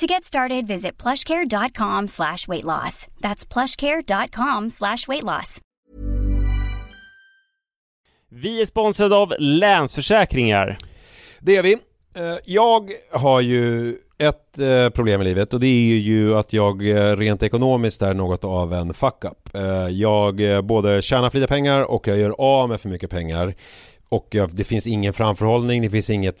To get started, visit plushcare.com slash weight loss. That's plushcare.com slash weight loss. Vi är sponsrade av Länsförsäkringar. Det är vi. Eh, Jag har ju ett eh, problem i livet och det är ju att jag eh, rent ekonomiskt är något av en fuck-up. Jag både tjänar för lite pengar och jag gör av med för mycket pengar. Och det finns ingen framförhållning, det finns inget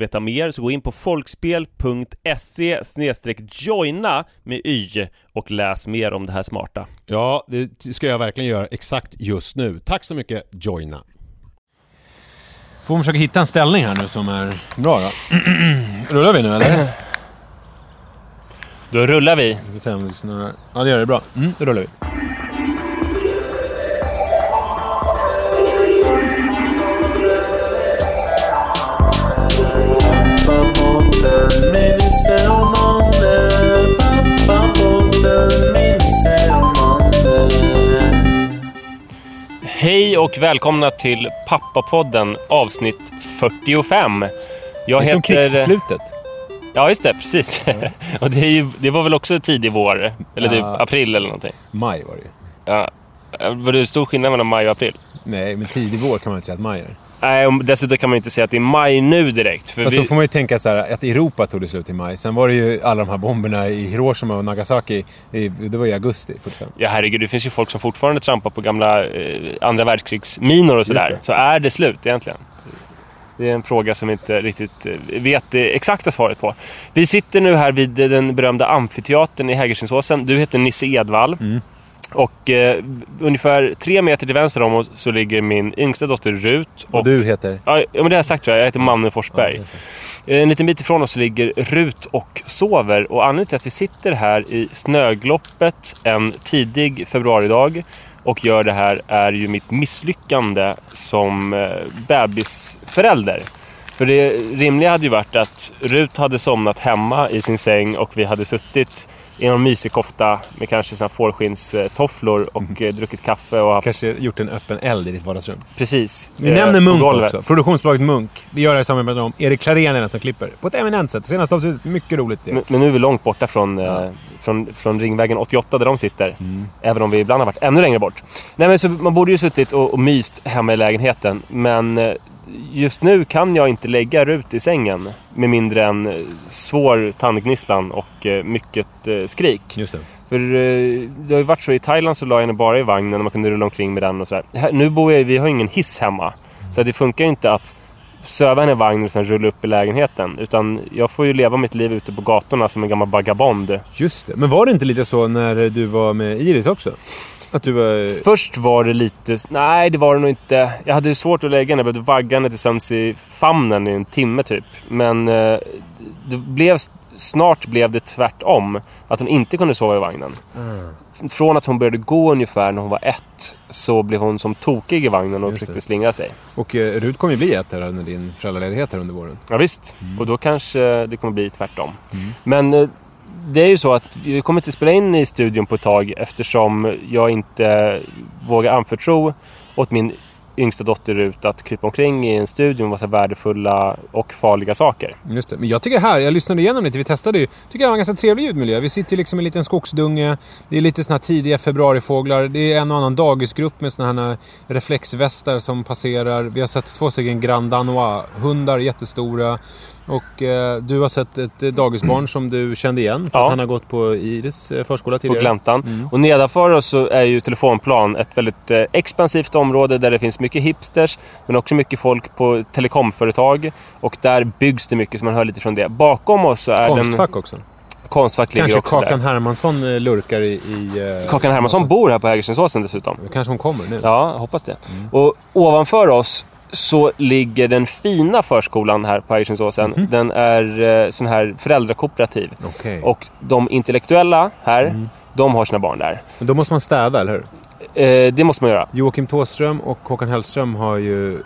veta mer så gå in på folkspel.se joina med y och läs mer om det här smarta. Ja, det ska jag verkligen göra exakt just nu. Tack så mycket Joina. Får försöka hitta en ställning här nu som är bra då. Rullar vi nu eller? Då rullar vi. Vi får se om vi snurrar. Ja det gör det bra. Mm, då rullar vi. Hej och välkomna till Pappapodden avsnitt 45. Jag Det är som krigsslutet. Ja, just det, precis. och det, ju, det var väl också tidig vår, eller typ Ja. april eller någonting. Maj var det ju. Ja. Var det stor skillnad mellan maj och april? Nej, men tidig vår kan man inte säga att maj är. Nej, och dessutom kan man ju inte säga att det är maj nu direkt. För Fast vi... då får man ju tänka så här, att Europa tog det slut i maj. Sen var det ju alla de här bomberna i Hiroshima och Nagasaki. I, det var i augusti 45. Ja, herregud, det finns ju folk som fortfarande trampar på gamla eh, andra världskrigsminor och sådär. Så är det slut egentligen? Det är en fråga som vi inte riktigt eh, vet det exakta svaret på. Vi sitter nu här vid den berömda amfiteatern i Hägerstensåsen. Du heter Nisse Edvall. Mm. Och eh, ungefär tre meter till vänster om oss så ligger min yngsta dotter Rut. Och du heter? Ja, ja, men det har jag sagt tror jag. Jag heter Manne Forsberg. En liten bit ifrån oss ligger Rut och sover. Och anledningen till att vi sitter här i snögloppet en tidig februaridag och gör det här är ju mitt misslyckande som eh, bebisförälder. För det rimliga hade ju varit att Rut hade somnat hemma i sin säng och vi hade suttit i någon mysig kofta med kanske fårskinnstofflor och eh, druckit kaffe och haft... Kanske gjort en öppen eld i ditt vardagsrum. Precis. Vi eh, nämner Munk golvet. också. Produktionsbolaget Munk. Vi gör det här i samarbete med dem. Erik Klarén är den som klipper. På ett eminent sätt. Senaste avsnittet, mycket roligt. Men, men nu är vi långt borta från, eh, från, från Ringvägen 88 där de sitter. Även om vi ibland har varit ännu längre bort. Nej, men så man borde ju suttit och, och myst hemma i lägenheten. Men eh, just nu kan jag inte lägga Rut i sängen. Med mindre än eh, svår tandgnisslan och eh, mycket eh, skrik. Just det. För det har ju varit så i Thailand så la jag henne bara i vagnen och man kunde rulla omkring med den och sådär. Nu bor jag, vi har ingen hiss hemma. Så att det funkar ju inte att söva henne i vagnen och sen rulla upp i lägenheten. Utan jag får ju leva mitt liv ute på gatorna som en gammal vagabond. Just det. Men var det inte lite så när du var med Iris också? Att du var... Först var det lite... Nej, det var det nog inte. Jag hade svårt att lägga henne. Jag behövde vagga henne tillsammans i famnen i en timme typ. Men eh, det blev, snart blev det tvärtom. Att hon inte kunde sova i vagnen. Från att hon började gå ungefär när hon var ett så blev hon som tokig i vagnen och försökte slingra sig. Och eh, Rut kommer ju bli ett här under din föräldraledighet här under våren. Ja, visst. Och då kanske det kommer bli tvärtom. Men eh, det är ju så att vi kommer inte spela in i studion på ett tag eftersom jag inte vågar anförtro åt min yngsta dotter Rut att krypa omkring i en studio med massa värdefulla och farliga saker. Just det. Men jag tycker det här, jag lyssnade igenom lite, vi testade ju. tycker det var en ganska trevlig ljudmiljö. Vi sitter ju liksom i en liten skogsdunge. Det är lite såna här tidiga februarifåglar. Det är en och annan dagisgrupp med såna här reflexvästar som passerar. Vi har sett två stycken Grand Danois-hundar, jättestora. Och eh, du har sett ett dagisbarn som du kände igen för Ja. att han har gått på Iris eh, förskola på tidigare. gläntan. Och nedanför oss så är ju Telefonplan ett väldigt eh, expansivt område där det finns mycket hipsters men också mycket folk på telekomföretag. Och där byggs det mycket så man hör lite från det. Bakom oss så är Konstfack också. den... Konstfack ligger Kanske också Kakan där. Hermansson eh, lurkar i... i eh, Kakan Hermansson bor här på Hägerstensåsen dessutom. Kanske hon kommer nu. Ja, hoppas det. Och ovanför oss så ligger den fina förskolan här på Hägerstensåsen. Den är eh, sån här föräldrakooperativ. Okej. Och de intellektuella här, de har sina barn där. Men då måste man städa, eller hur? Eh, det måste man göra. Joakim Thåström och Håkan Hellström har ju,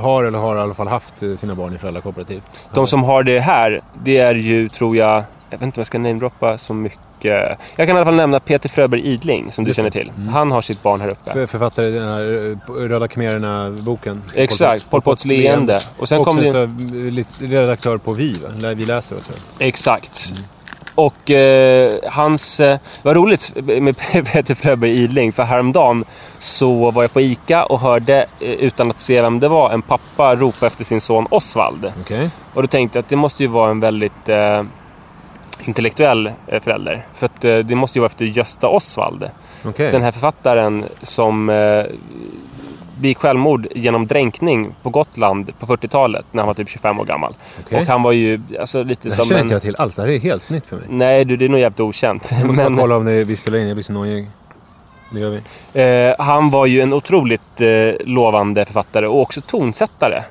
har eller har i alla fall haft eh, sina barn i föräldrakooperativ. De som har det här, det är ju, tror jag... Jag vet inte om jag ska namedroppa så mycket. Jag kan i alla fall nämna Peter Fröberg Idling, som du känner till. Han har sitt barn här uppe. För, författare i den här eh, Röda khmererna-boken. Exakt, Pol Pots leende. Och sen kom det... så eh, redaktör på Vi, va? Vi läser och så. Exakt. Och eh, hans... Eh, vad roligt med Peter Fröberg Idling, för häromdagen så var jag på ICA och hörde, eh, utan att se vem det var, en pappa ropa efter sin son Osvald. Okej. Och då tänkte jag att det måste ju vara en väldigt eh, intellektuell eh, förälder. För att eh, det måste ju vara efter Gösta Osvald. Okej. Den här författaren som eh, begick självmord genom dränkning på Gotland på 40-talet när han var typ 25 år gammal. Okej. Och han var ju alltså, lite Det här som känner en... inte jag till alls. Det här är helt nytt för mig. Nej, du, det är nog jävligt okänt. Jag måste Men, kolla om det, vi spelar in. Jag blir så nojig. Det gör vi. eh, han var ju en otroligt eh, lovande författare och också tonsättare.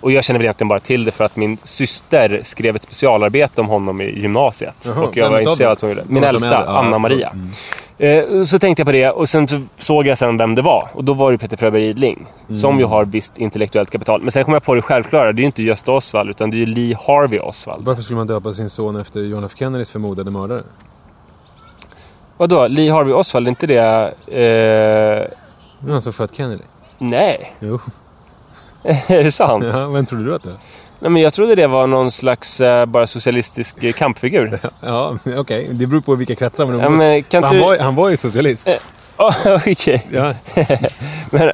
Och jag känner väl egentligen bara till det för att min syster skrev ett specialarbete om honom i gymnasiet. Jaha, och jag var intresserad av att hon gjorde. Någon Min äldsta, Anna-Maria. förlåt. Eh, så tänkte jag på det och sen så såg jag sen vem det var. Och då var det Peter Fröberg Idling. Som ju har visst intellektuellt kapital. Men sen kom jag på det självklara. Det är ju inte Gösta Osvald utan det är ju Lee Harvey Oswald. Varför skulle man döpa sin son efter John F Kennedys förmodade mördare? Vadå? Lee Harvey Oswald? Är inte det... Eh... Det han som sköt Kennedy. Nej. Jo. är det sant? Ja, vem trodde du att det var? Nej, men jag trodde det var någon slags eh, bara socialistisk eh, kampfigur. Ja, okej. Det beror på vilka kretsar man Ja, men kan inte han, du- var, han var ju socialist. Eh, Okej. Ja. Men,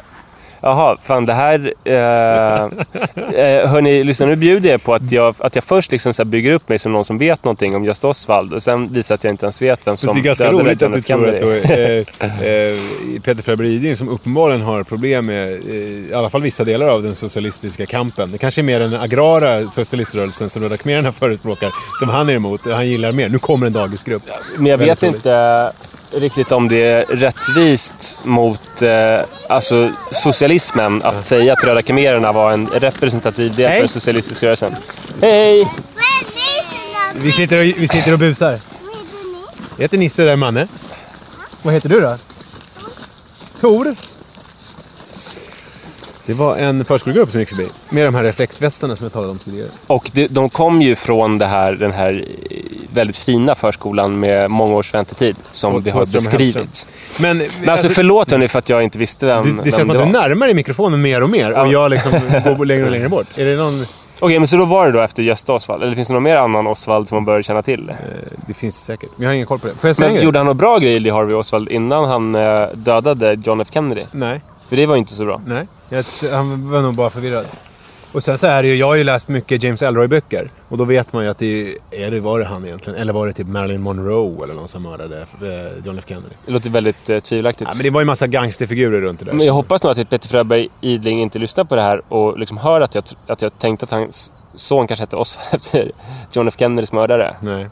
jaha, fan det här... Eh, eh, hörni, lyssna nu bjuder jag på att jag, att jag först liksom så bygger upp mig som någon som vet någonting om Gösta Osvald och sen visar att jag inte ens vet vem som det är ganska dödade roligt att du tror att då, eh, eh, Peter Fröberg Iding som uppenbarligen har problem med eh, i alla fall vissa delar av den socialistiska kampen. Det kanske är mer den agrara socialiströrelsen som Röda khmererna förespråkar som han är emot. Han gillar mer. Nu kommer en dagisgrupp. Men jag vet inte riktigt om det är rättvist mot eh, alltså, socialismen att säga att Röda khmererna var en representativ del Hej. för den socialistiska rörelsen. Hej! Vi sitter och, vi sitter och busar. Jag heter Nisse, där är Manne. Vad heter du då? Tor. Det var en förskolegrupp som gick förbi. Med de här reflexvästarna som jag talade om tidigare. Och det, de kom ju från det här, den här eh, väldigt fina förskolan med många års väntetid som Och vi har beskrivit. Men, Men alltså förlåt hörni för att jag inte visste vem, det, det känns vem som att det du närmar dig mikrofonen mer och mer Ja. och jag liksom går längre och längre bort. Är det någon... Okej, men så då var det då efter Gösta Osvald? Eller finns det någon mer annan Osvald som man bör känna till? Eh, Det finns säkert, men jag har ingen koll på det. Får jag säga en Men gjorde han några bra grejer, Lee Harvey Oswald, innan han eh, dödade John F Kennedy? Nej, För det var inte så bra. nej. Jag, han var nog bara förvirrad. Och sen så är det ju, jag har ju läst mycket James Ellroy-böcker. Och då vet man ju att det är, det, var det han egentligen? Eller var det typ Marilyn Monroe eller någon som mördade eh, John F Kennedy? Det låter väldigt eh, tvivelaktigt. Ja, men det var ju massa gangsterfigurer runt det där. Men jag hoppas nog att Peter Fröberg Idling inte lyssnar på det här och liksom hör att jag, att jag tänkte att hans son kanske hette Oswald efter John F Kennedys mördare. Nej.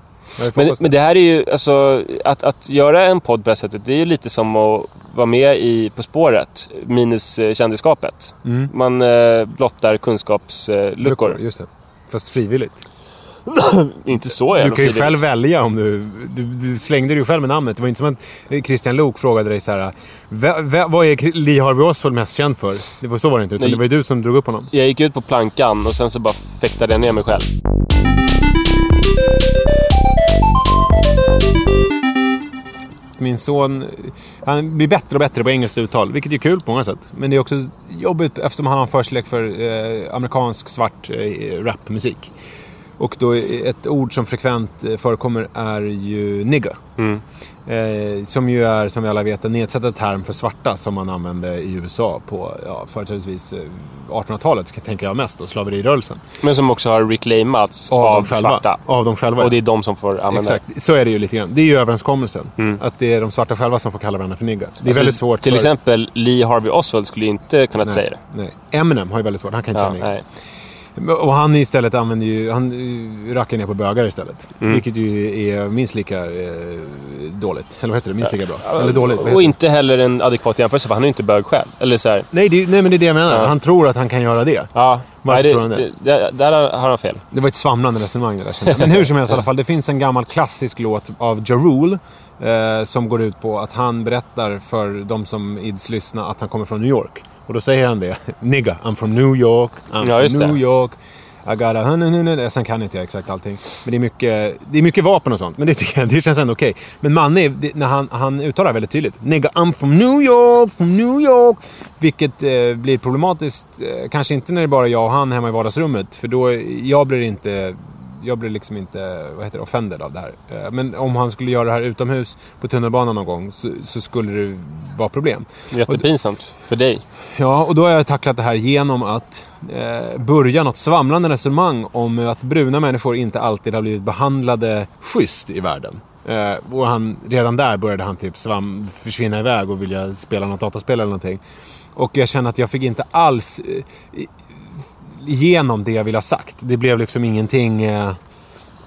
Men, men det här är ju, alltså, att, att göra en podd på det här sättet, det är ju lite som att vara med i På spåret, minus eh, kändisskapet. Mm. Man eh, blottar kunskapsluckor. Luckor, just det. Fast frivilligt. Inte så Du jävla kan ju frivilligt. själv välja om du, du... Du slängde dig ju själv med namnet. Det var inte som att Christian Lok frågade dig så här. "Va- va- Vad är Lee Harvey Oswald mest känd för? Det var så var det inte. Utan Nej. det var ju du som drog upp honom. Jag gick ut på plankan och sen så bara fäktade jag ner mig själv. Min son, han blir bättre och bättre på engelskt uttal, vilket är kul på många sätt. Men det är också jobbigt eftersom han har en förkärlek för eh, amerikansk svart eh, rapmusik. Och då ett ord som frekvent eh, förekommer är ju nigga. Mm. Eh, som ju är, som vi alla vet, en nedsättande term för svarta som man använde i USA på ja, företrädesvis eh, 1800-talet, tänker jag mest, och slaverirörelsen. Men som också har reclaimats av, själva. svarta. Av dem själva. Och det är de som får använda Exakt, så är det ju lite grann. Det är ju överenskommelsen. Att det är de svarta själva som får kalla varandra för nigga. Det är. Alltså, väldigt svårt Till för... exempel Lee Harvey Oswald skulle ju inte kunnat Nej, säga det. Nej. Eminem har ju väldigt svårt. Han kan inte Ja, säga nigga. Och han istället använder ju... Han rackar ner på bögar istället. Mm. Vilket ju är minst lika eh, dåligt. Eller vad heter det? Minst lika bra. Eller dåligt. Och det? inte heller en adekvat jämförelse för han är ju inte bög själv. Eller så här, Nej, det, nej, men det är det jag menar. Ja. Han tror att han kan göra det. ja, Varför nej, tror han det? det, det? Där har han fel. Det var ett svamlande resonemang det där kände. Men hur som helst i alla fall. Det finns en gammal klassisk låt av Ja Rule. Eh, som går ut på att han berättar för de som ids lyssna att han kommer från New York. Och då säger han det. Nigga, I'm from New York. I'm Ja, from det. New York. I got a... hun- Sen kan inte jag exakt allting. Men det är mycket, det är mycket vapen och sånt. Men det, tycker jag, det känns ändå okej. Men Manne, det, när han, han uttalar väldigt tydligt. Nigga, I'm from New York, from New York. Vilket eh, blir problematiskt. Eh, kanske inte när det är bara jag och han hemma i vardagsrummet. För då, jag blir inte... Jag blir liksom inte, vad heter det, offended av det här. Eh, Men om han skulle göra det här utomhus på tunnelbanan någon gång så, så skulle det vara problem. Jättepinsamt för dig. Ja, och då har jag tacklat det här genom att eh, börja något svamlande resonemang om att bruna människor inte alltid har blivit behandlade schysst i världen. Eh, och han, redan där började han typ svam, försvinna iväg och vilja spela något dataspel eller någonting. Och jag känner att jag fick inte alls eh, igenom det jag ville ha sagt. Det blev liksom ingenting... Eh,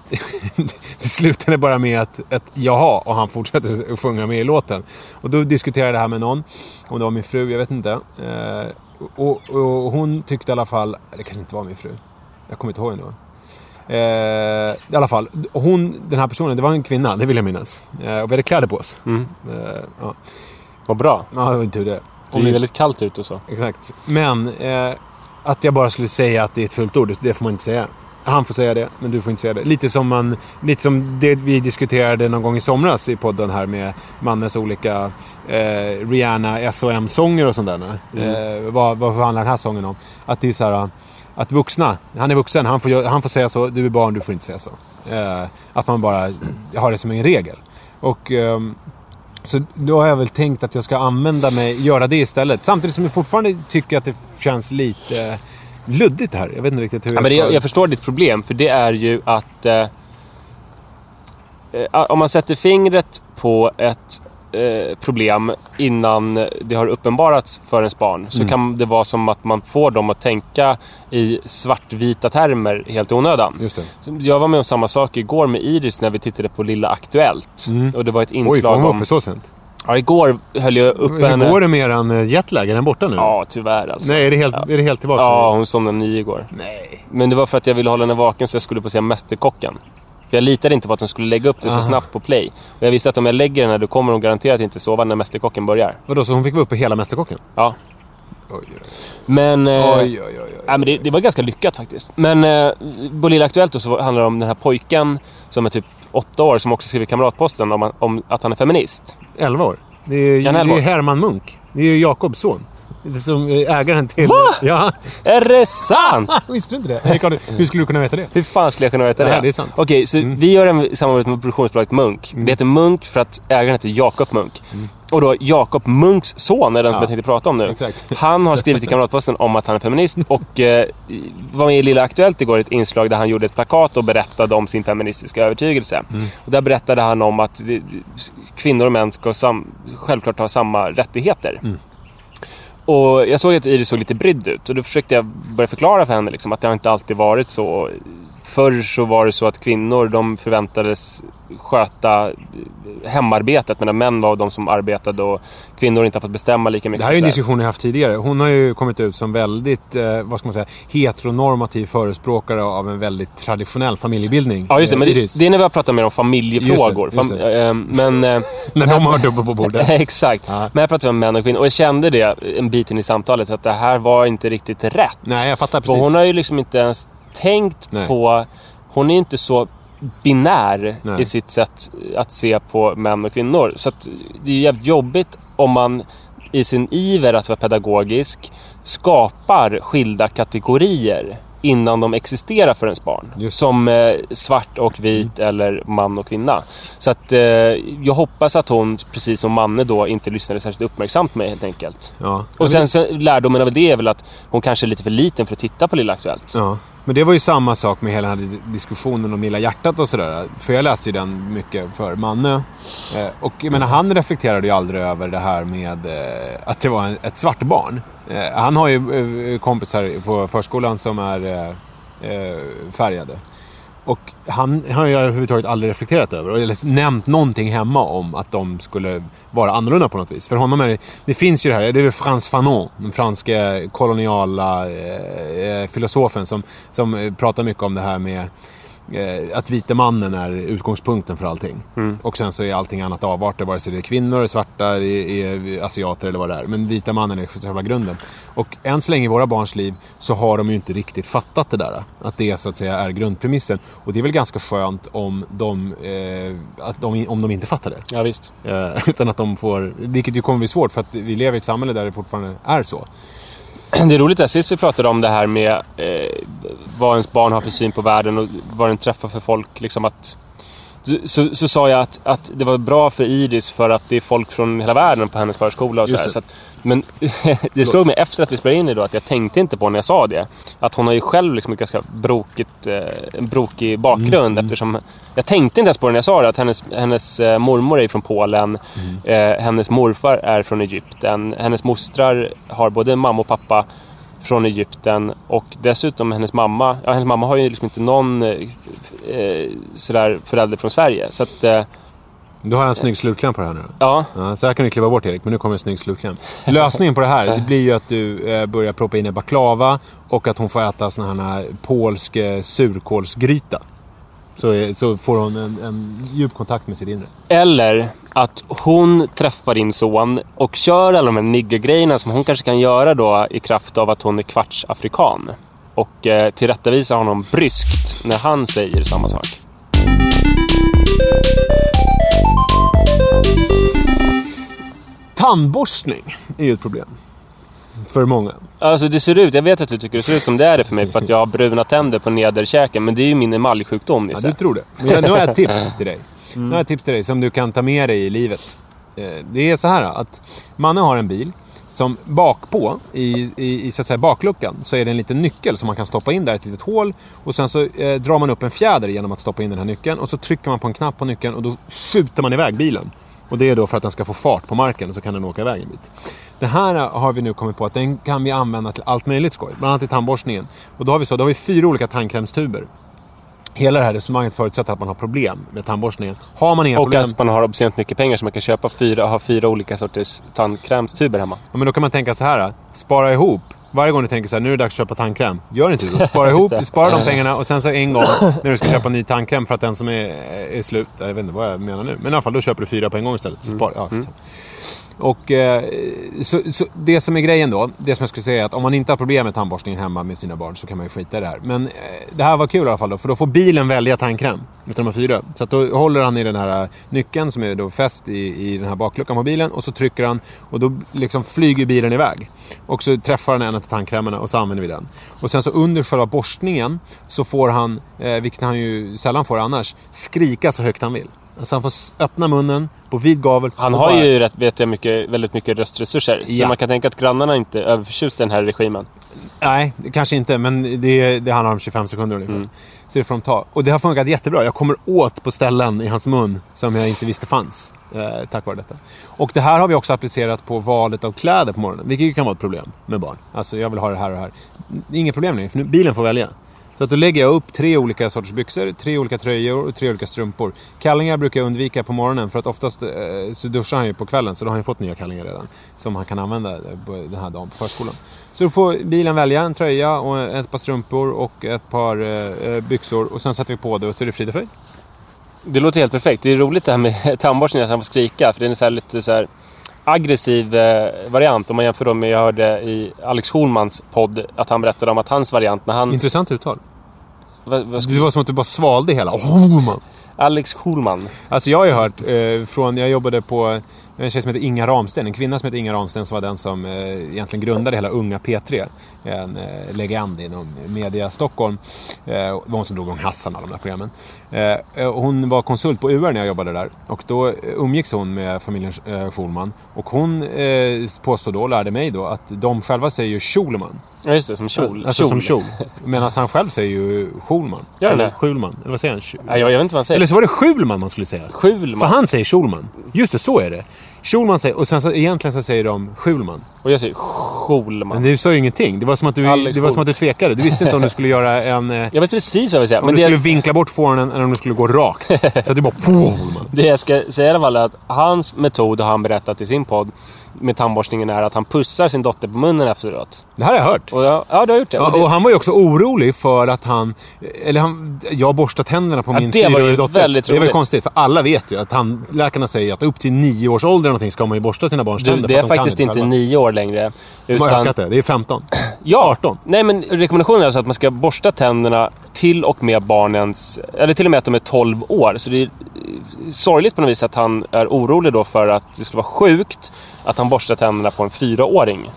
det slutade bara med att, att jaha, och han fortsätter att sjunga med i låten. Och då diskuterade jag det här med någon, om det var min fru, jag vet inte. Eh, och, och hon tyckte i alla fall, det kanske inte var min fru, jag kommer inte ihåg ändå. Eh, I alla fall, hon, den här personen, det var en kvinna, det vill jag minnas. Eh, och vi hade kläder på oss. Mm. Eh, ja. Vad bra. ja, det var tur det. Det är väldigt kallt ute och så. Exakt. Men eh, att jag bara skulle säga att det är ett fult ord, det får man inte säga. Han får säga det, men du får inte säga det. Lite som, man, lite som det vi diskuterade någon gång i somras i podden här med Mannes olika eh, Rihanna SOM-sånger och sånt där. Eh, vad, vad handlar den här sången om? Att det är så här, att vuxna, han är vuxen, han får, han får säga så, du är barn, du får inte säga så. Eh, att man bara har det som en regel. Och... ehm, Så då har jag väl tänkt att jag ska använda mig, göra det istället. Samtidigt som jag fortfarande tycker att det känns lite luddigt här. Jag vet inte riktigt hur Ja, jag men ska... jag, jag förstår ditt problem, för det är ju att... Eh, eh, om man sätter fingret på ett eh, problem innan det har uppenbarats för ens barn så kan det vara som att man får dem att tänka i svartvita termer helt i onödan. Just det. Jag var med om samma sak igår med Iris när vi tittade på Lilla Aktuellt. Och det var ett Oj, inslag får hon om... uppe så sent? Ja, igår höll jag uppe Hur henne. går det med eran eh, jetlag? Är den borta nu? Ja, tyvärr alltså. Nej, är det helt, Ja. är det helt tillbaka? Ja, hon somnade nio igår. Nej. Men det var för att jag ville hålla henne vaken så jag skulle få se Mästerkocken. För jag litade inte på att hon skulle lägga upp det så Aha. snabbt på play. Och jag visste att om jag lägger den här då kommer hon garanterat inte sova när Mästerkocken börjar. Vadå, så hon fick vara uppe hela Mästerkocken? Ja. Oj, oj, Men... Eh, oj. oj, oj, oj. Nej, men det, det var ganska lyckat faktiskt. Men eh, på Lilla Aktuellt då så handlar det om den här pojken som är typ åtta år som också skriver Kamratposten om, om att han är feminist. 11 år. Det är, det elva är? Herman Munk. Det är Jakobs son. Som eh, ägaren till... Va? Ja. Är det sant? Visste du inte det? Hur skulle du kunna veta det? Hur fan skulle jag kunna veta det? Nej, det är sant. Mm. Okej, så vi gör en samarbete med produktionsbolaget Munk. Det heter Munk för att ägaren heter Jakob Munk. Och då Jakob Munks son är den som Mm. Ja. jag tänkte prata om nu. Exakt. Han har skrivit i Kamratposten om att han är feminist och eh, var med i Lilla Aktuellt igår i ett inslag där han gjorde ett plakat och berättade om sin feministiska övertygelse. Mm. Och där berättade han om att kvinnor och män ska självklart ha samma rättigheter. Mm. Och jag såg att Iris såg lite brydd ut och då försökte jag börja förklara för henne liksom, att det har inte alltid varit så. Förr så var det så att kvinnor de förväntades sköta hemarbetet medan män var de som arbetade och kvinnor inte har fått bestämma lika mycket. Det här är en diskussion jag haft tidigare. Hon har ju kommit ut som väldigt, eh, vad ska man säga, heteronormativ förespråkare av en väldigt traditionell familjebildning. Ja, just det. Men det, det är när vi har pratat mer om familjefrågor. Just det, just Fam- eh, men... eh, När de har varit uppe på bordet. Exakt. Ja. Men jag pratade med män och kvinnor och jag kände det en bit in i samtalet att det här var inte riktigt rätt. Nej, jag fattar För precis. hon har ju liksom inte ens tänkt Nej. på... Hon är inte så binär Nej. i sitt sätt att se på män och kvinnor. Så det är jävligt jobbigt om man i sin iver att vara pedagogisk skapar skilda kategorier innan de existerar för ens barn. Just. Som eh, svart och vit eller man och kvinna. Så att eh, jag hoppas att hon, precis som Manne då, inte lyssnade särskilt uppmärksamt på mig helt enkelt. Ja. Och sen så lärdomen av det är väl att hon kanske är lite för liten för att titta på Lilla Aktuellt. Ja. Men det var ju samma sak med hela den här diskussionen om Lilla hjärtat och sådär. För jag läste ju den mycket för Manne. Eh, och jag menar, han reflekterade ju aldrig över det här med eh, att det var ett svart barn. Eh, han har ju kompisar på förskolan som är färgade. Och han har jag överhuvudtaget aldrig reflekterat över. Eller nämnt någonting hemma om att de skulle vara annorlunda på något vis. För honom är det... Det finns ju det här, det är väl Frans Fanon, den franska koloniala eh, eh, filosofen som, som eh, pratar mycket om det här med eh, att vita mannen är utgångspunkten för allting. Och sen så är allting annat avarter, vare sig det är kvinnor, svarta, är asiater eller vad det är. Men vita mannen är själva grunden. Och än så länge i våra barns liv så har de ju inte riktigt fattat det där. Att det så att säga är grundpremissen. Och det är väl ganska skönt om de, eh, att de, om de inte fattar det. Ja, visst. Eh, utan att de får, vilket ju kommer bli svårt för att vi lever i ett samhälle där det fortfarande är så. Det är roligt där, sist vi pratade om det här med eh, vad ens barn har för syn på världen och vad den träffar för folk. Liksom att, så, så sa jag att, att det var bra för Iris för att det är folk från hela världen på hennes förskola. Och så här, så att, men det slog mig efter att vi spelade in idag att jag tänkte inte på när jag sa det. Att hon har ju själv liksom ett ganska brokigt, eh, brokig bakgrund. Eftersom, jag tänkte inte ens på det när jag sa det. Att hennes, hennes eh, mormor är från Polen. Eh, hennes morfar är från Egypten. Hennes mostrar har både mamma och pappa från Egypten och dessutom hennes mamma. Ja, hennes mamma har ju liksom inte någon eh, eh, sådär förälder från Sverige. Så att, eh, Då har en snygg slutkläm på det här nu. ja. Ja, så här kan du klippa bort Erik, men nu kommer en snygg slutkläm. Lösningen på det här det blir ju att du eh, börjar proppa in en baklava och att hon får äta sån här polsk eh, surkålsgryta. Så, så får hon en, en djup kontakt med sitt inre. Eller att hon träffar din son och kör alla de här niggergrejerna som hon kanske kan göra då i kraft av att hon är kvarts afrikan. Och eh, tillrättavisar honom bryskt när han säger samma sak. Tandborstning är ju ett problem. För många. Alltså det ser ut, jag vet att du tycker det ser ut som det är det för mig för att jag har bruna tänder på nederkäken. Men det är ju min emaljsjukdom Ja, Nisse. du tror det. Men nu har jag ett tips till dig. Nu har jag tips till dig som du kan ta med dig i livet. Eh, det är så här att Manne har en bil som bakpå, i, i, i så att säga bakluckan, så är det en liten nyckel som man kan stoppa in där, ett litet hål. Och sen så eh, drar man upp en fjäder genom att stoppa in den här nyckeln. Och så trycker man på en knapp på nyckeln och då skjuter man iväg bilen. Och det är då för att den ska få fart på marken och så kan den åka iväg en bit. Det här har vi nu kommit på att den kan vi använda till allt möjligt skoj. Bland annat till tandborstningen. Och då har vi så, då har vi fyra olika tandkrämstuber. Hela det här resonemanget förutsätter att man har problem med tandborstningen. Har man inga Och problem... att man har obscent mycket pengar så man kan köpa fyra, ha fyra olika sorters tandkrämstuber hemma. Ja, men då kan man tänka så här. Spara ihop. Varje gång du tänker så här, nu är det dags att köpa tandkräm. Gör inte det. Spara ihop, spara de pengarna och sen så en gång när du ska köpa ny tandkräm för att den som är, är slut. Jag vet inte vad jag menar nu. Men i alla fall, då köper du fyra på en gång istället. Så spara, ja, skitsamma. Och eh, så, så det som är grejen då, det som jag skulle säga är att om man inte har problem med tandborstningen hemma med sina barn så kan man ju skita i det här. Men eh, det här var kul i alla fall då, för då får bilen välja tandkräm Utan de här fyra. Så att då håller han i den här eh, nyckeln som är då fäst i, i den här bakluckan på bilen och så trycker han och då liksom flyger bilen iväg. Och så träffar han en av tandkrämerna och så använder vi den. Och sen så under själva borstningen så får han, eh, vilket han ju sällan får annars, skrika så högt han vill. Alltså han får öppna munnen på vid gavel. Han har bara- ju rätt, vet jag, mycket, väldigt mycket röstresurser. Ja. Så man kan tänka att grannarna inte är överförtjusta i den här regimen. Nej, det kanske inte, men det, det handlar om 25 sekunder ungefär. Mm. Så det får de ta. Och det har funkat jättebra. Jag kommer åt på ställen i hans mun som jag inte visste fanns. Eh, tack vare detta. Och det här har vi också applicerat på valet av kläder på morgonen. Vilket ju kan vara ett problem med barn. Alltså, jag vill ha det här och det här. Inget problem längre, för nu, bilen får välja. Så att då lägger jag upp tre olika sorters byxor, tre olika tröjor och tre olika strumpor. Kallingar brukar jag undvika på morgonen för att oftast eh, så duschar han ju på kvällen så då har han ju fått nya kallingar redan. Som han kan använda eh, den här dagen på förskolan. Så då får bilen välja en tröja och ett par strumpor och ett par eh, eh, byxor och sen sätter vi på det och så är det frid och fröjd. Det låter helt perfekt. Det är roligt det här med tandborstningen, att han får skrika. För den är så här lite så här aggressiv eh, variant. Om man jämför då med, jag hörde i Alex Schulmans podd, att han berättade om att hans variant när han... Intressant uttal. Vad ska, Det var som att du bara svalde hela. Oh, man. Alex Schulman. Alltså jag har ju hört eh, från, jag jobbade på en tjej som heter Inga Ramsten, en kvinna som heter Inga Ramsten som var den som eh, egentligen grundade hela Unga P3. En eh, legend inom media Stockholm. Eh, det var hon som drog igång Hassan alla de där programmen. Eh, eh hon var konsult på UR när jag jobbade där. Och då eh, umgicks hon med familjen eh, Schulman. Och hon eh, påstod då, lärde mig då, att de själva säger Schulman. Ja, just det. Som kjol. Alltså som kjol. Medan han själv säger ju Schulman. Gör han Eller det? Schulman. Eller vad säger han? Ja, jag, jag vet inte vad han säger. Eller så var det Schulman man skulle säga. Schulman. För han säger Schulman. Just det, så är det. Schulman säger, och sen så egentligen så säger de Schulman. Och jag säger Schulman. Men du sa ju ingenting. Det var som att du, Alex det var som att du tvekade. Du visste inte om du skulle göra en... eh, Jag vet precis vad jag vill säga. Om Men du skulle vinkla bort fåren eller om du skulle gå rakt. Så att du bara... Schulman. det jag ska säga i alla fall är att hans metod har han berättat i sin podd med tandborstningen är att han pussar sin dotter på munnen efteråt. Det här har jag hört. Och jag, ja, du har gjort det. Ja, Och det och han var ju också orolig för att han... Eller han, jag borstar tänderna på Ja, min det var ju fyraåriga dotter. väldigt Det är väl roligt. konstigt, för alla vet ju att tandläkarna säger att upp till nio års ålder någonting ska man ju borsta sina barns du, tänder. det är de faktiskt inte själva. nio år längre. De har Utan, ökat det. Det är 15. ja, 18. Nej, men rekommendationen är alltså att man ska borsta tänderna till och med barnens... Eller till och med att de är 12 år. Så det är eh, sorgligt på något vis att han är orolig då för att det skulle vara sjukt att han borstar tänderna på en fyraåring.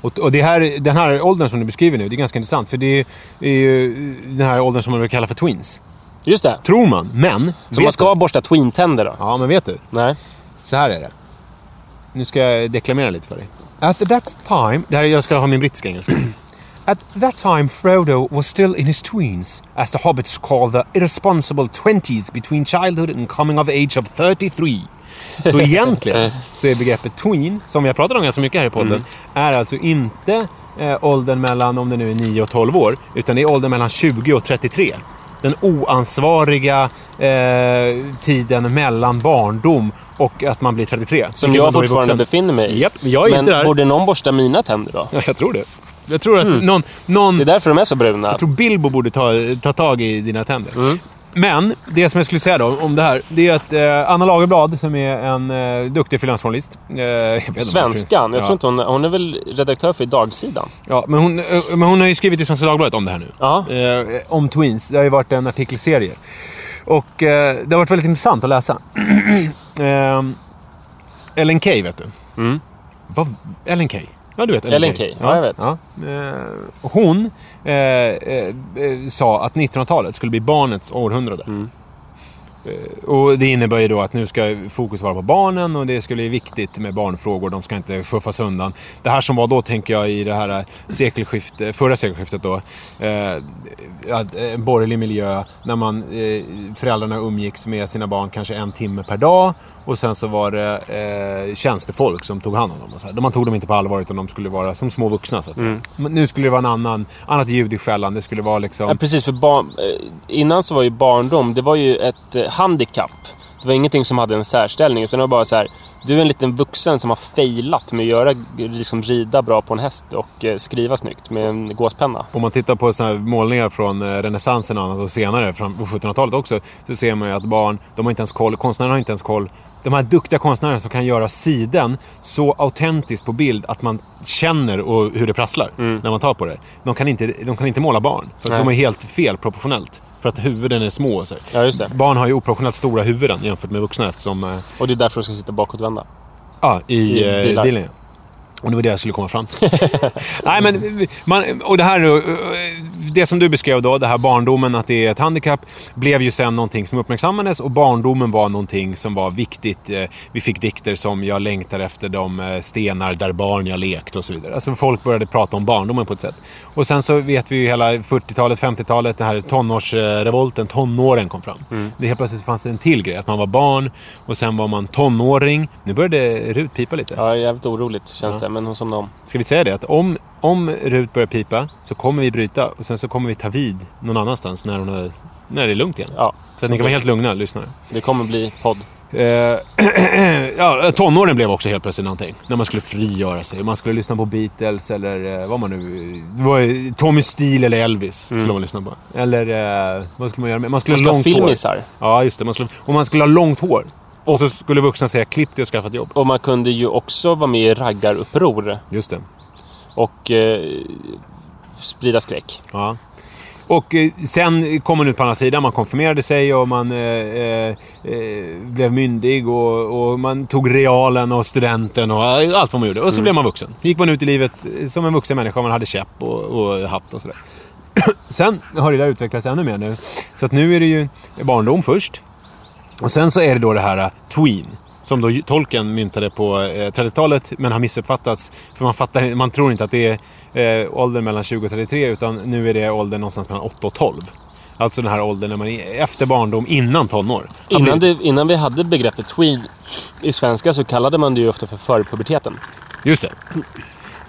Och, och det här, den här åldern som du beskriver nu, det är ganska intressant. För det är, ju den här åldern som man brukar kalla för twins. Just det. Tror man, men... Så man ska du? borsta tweentänder då? Ja, men vet du? Nej. Så här är det. Nu ska jag deklamera lite för dig. At that time... Det här, jag ska ha min brittiska engelska. At that time Frodo was still in his tweens, as the hobbits call the irresponsible twenties between childhood and coming of age of 33. Så egentligen så är begreppet tween, som vi har pratat om ganska mycket här i podden, är alltså inte eh, åldern mellan, om det nu är 9 och 12 år, utan det är åldern mellan 20 och 33. Den oansvariga eh, tiden mellan barndom och att man blir 33. Som jag fortfarande befinner mig i. Japp, jag är Men inte där. borde någon borsta mina tänder då? Ja, jag tror det. Jag tror att någon, någon Det är därför de är så bruna. jag tror Bilbo borde ta, ta tag i dina tänder. Mm. Men det som jag skulle säga då om det här, det är att eh, Anna Lagerblad som är en eh, duktig frilansjournalist. Eh, Svenskan. Jag tror inte hon, hon är väl redaktör för Dagsidan. Ja, men hon, eh, men hon har ju skrivit i Svenska Dagbladet om det här nu. Ja. Eh, om Tweens. Det har ju varit en artikelserie. Och eh, det har varit väldigt intressant att läsa. Ellen Key vet du. Mm. Vad? Ellen Key? Ja, du vet Ellen Key. Ja, jag vet. Ja. Hon Eh, eh, eh, sa att 1900-talet skulle bli barnets århundrade. Mm. Eh, Och det innebär ju då att nu ska fokus vara på barnen och det skulle bli viktigt med barnfrågor. De ska inte schuffas undan. Det här som var då, tänker jag, i det här sekelskiftet, förra sekelskiftet då. Eh, att, eh, en borgerlig miljö när man, eh, föräldrarna umgicks med sina barn kanske en timme per dag. Och sen så var det eh, tjänstefolk som tog hand om dem. Och så här. Man tog dem inte på allvar utan de skulle vara som små vuxna så att säga. Men nu skulle det vara en annan, annat ljud i skällan. Det skulle vara liksom... Ja, precis, för barn, eh, innan så var ju barndom, det var ju ett eh, handikapp. Det var ingenting som hade en särställning, utan det var bara så här. Du är en liten vuxen som har failat med att göra, liksom rida bra på en häst och eh, skriva snyggt med en gåspenna. Om man tittar på såna målningar från eh, renässansen och annat och senare, på 1700-talet också, så ser man ju att barn, de har inte ens koll, konstnärerna har inte ens koll. De här duktiga konstnärerna som kan göra siden så autentiskt på bild att man känner och hur det prasslar när man tar på det. De kan inte, de kan inte måla barn. För de är helt fel proportionellt. För att huvuden är små. Så. Ja, just det. Barn har ju oproportionellt stora huvuden jämfört med vuxna eftersom... eh, Och det är därför de ska sitta bakåtvända. Ja, i, I eh, bilar. bilen. Ja. Och det var det jag skulle komma fram till. Nej, men man, och det här, eh, det som du beskrev då, det här barndomen, att det är ett handikapp, blev ju sen någonting som uppmärksammades och barndomen var någonting som var viktigt. Eh, Vi fick dikter som “Jag längtar efter de eh, stenar där barn jag lekt” och så vidare. Alltså folk började prata om barndomen på ett sätt. Och sen så vet vi ju hela 40-talet, 50-talet, den här tonårsrevolten, tonåren kom fram. Det helt plötsligt fanns det en till grej, att man var barn och sen var man tonåring. Nu började Rut pipa lite. Ja, jävligt oroligt känns det, men hon somnade om. Ska vi säga det? Att om, om Rut börjar pipa så kommer vi bryta och sen så kommer vi ta vid någon annanstans när, hon är, när det är lugnt igen. Ja, Så att ni kan vara helt lugna, lyssnare. det kommer bli podd. Eh, ja, tonåren blev också helt plötsligt någonting. När man skulle frigöra sig. Man skulle lyssna på Beatles eller eh, vad man nu... Var Tommy Steele eller Elvis skulle man lyssna på. Eller eh, vad skulle man göra med? Man skulle Man ha långt filmisar. hår. Ja, just det. Man skulle, och man skulle ha långt hår. Och så skulle vuxna säga klipp dig och skaffa ett jobb. Och man kunde ju också vara med i raggaruppror Just det. och eh, sprida skräck. Ja. Och eh, sen kom man ut på andra sidan, man konfirmerade sig och man eh, eh, eh, blev myndig och, och man tog realen och studenten och allt vad man gjorde. Och så blev man vuxen. Gick man ut i livet eh, som en vuxen människa, man hade käpp och, och hatt och sådär. sen har det där utvecklats ännu mer nu. Så att nu är det ju barndom först. Och sen så är det då det här eh, tween. Som då tolken myntade på eh, 30-talet men har missuppfattats. För man, fattar, man tror inte att det är eh, åldern mellan 20 och 33 utan nu är det åldern någonstans mellan 8 och 12. Alltså den här åldern när man är efter barndom, innan tonår. Innan, det, innan vi hade begreppet tweed i svenska så kallade man det ju ofta för förpuberteten. Just det.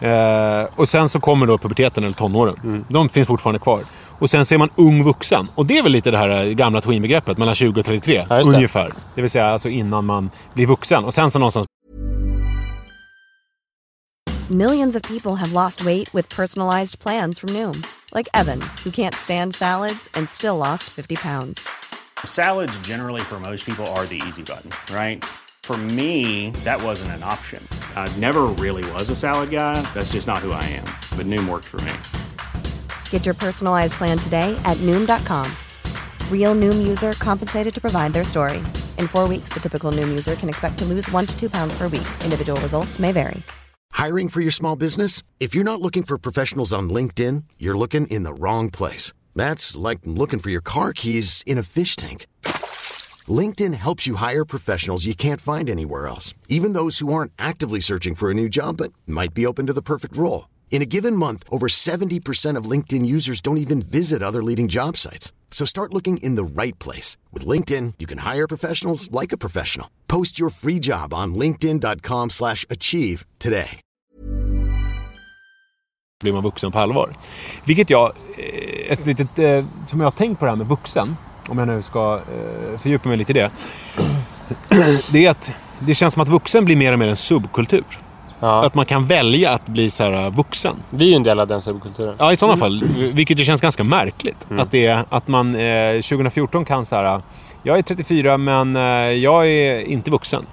Eh, och sen så kommer då puberteten eller tonåren. De finns fortfarande kvar. Och sen så är man ung vuxen. Och det är väl lite det här eh, gamla tween-begreppet, mellan 20 och 33. Ja, det. ungefär. Det vill säga alltså innan man blir vuxen. Och sen så någonstans Millions of people have lost weight with personalized plans from Noom, like Evan, who can't stand salads and still lost 50 pounds. Salads, generally, for most people, are the easy button, right? For me, that wasn't an option. I never really was a salad guy. That's just not who I am. But Noom worked for me. Get your personalized plan today at Noom.com. Real Noom user compensated to provide their story. In four weeks, the typical Noom user can expect to lose one to two pounds per week. Individual results may vary. Hiring for your small business? If you're not looking for professionals on LinkedIn, you're looking in the wrong place. That's like looking for your car keys in a fish tank. LinkedIn helps you hire professionals you can't find anywhere else, even those who aren't actively searching for a new job but might be open to the perfect role. In a given month, over 70% of LinkedIn users don't even visit other leading job sites. So start looking in the right place. With LinkedIn, you can hire professionals like a professional. Post your free job on linkedin.com slash achieve today. blir man vuxen på allvar. Vilket jag, eh, ett litet, eh, som jag har tänkt på det här med vuxen, om jag nu ska eh, fördjupa mig lite i det. Det är att det känns som att vuxen blir mer och mer en subkultur. Ja. Att man kan välja att bli så här eh, vuxen. Vi är ju en del av den subkulturen. Ja, i sådana fall. Vilket ju känns ganska märkligt. Att, det att man eh, 2014 kan så här. Jag är 34 men eh, jag är inte vuxen.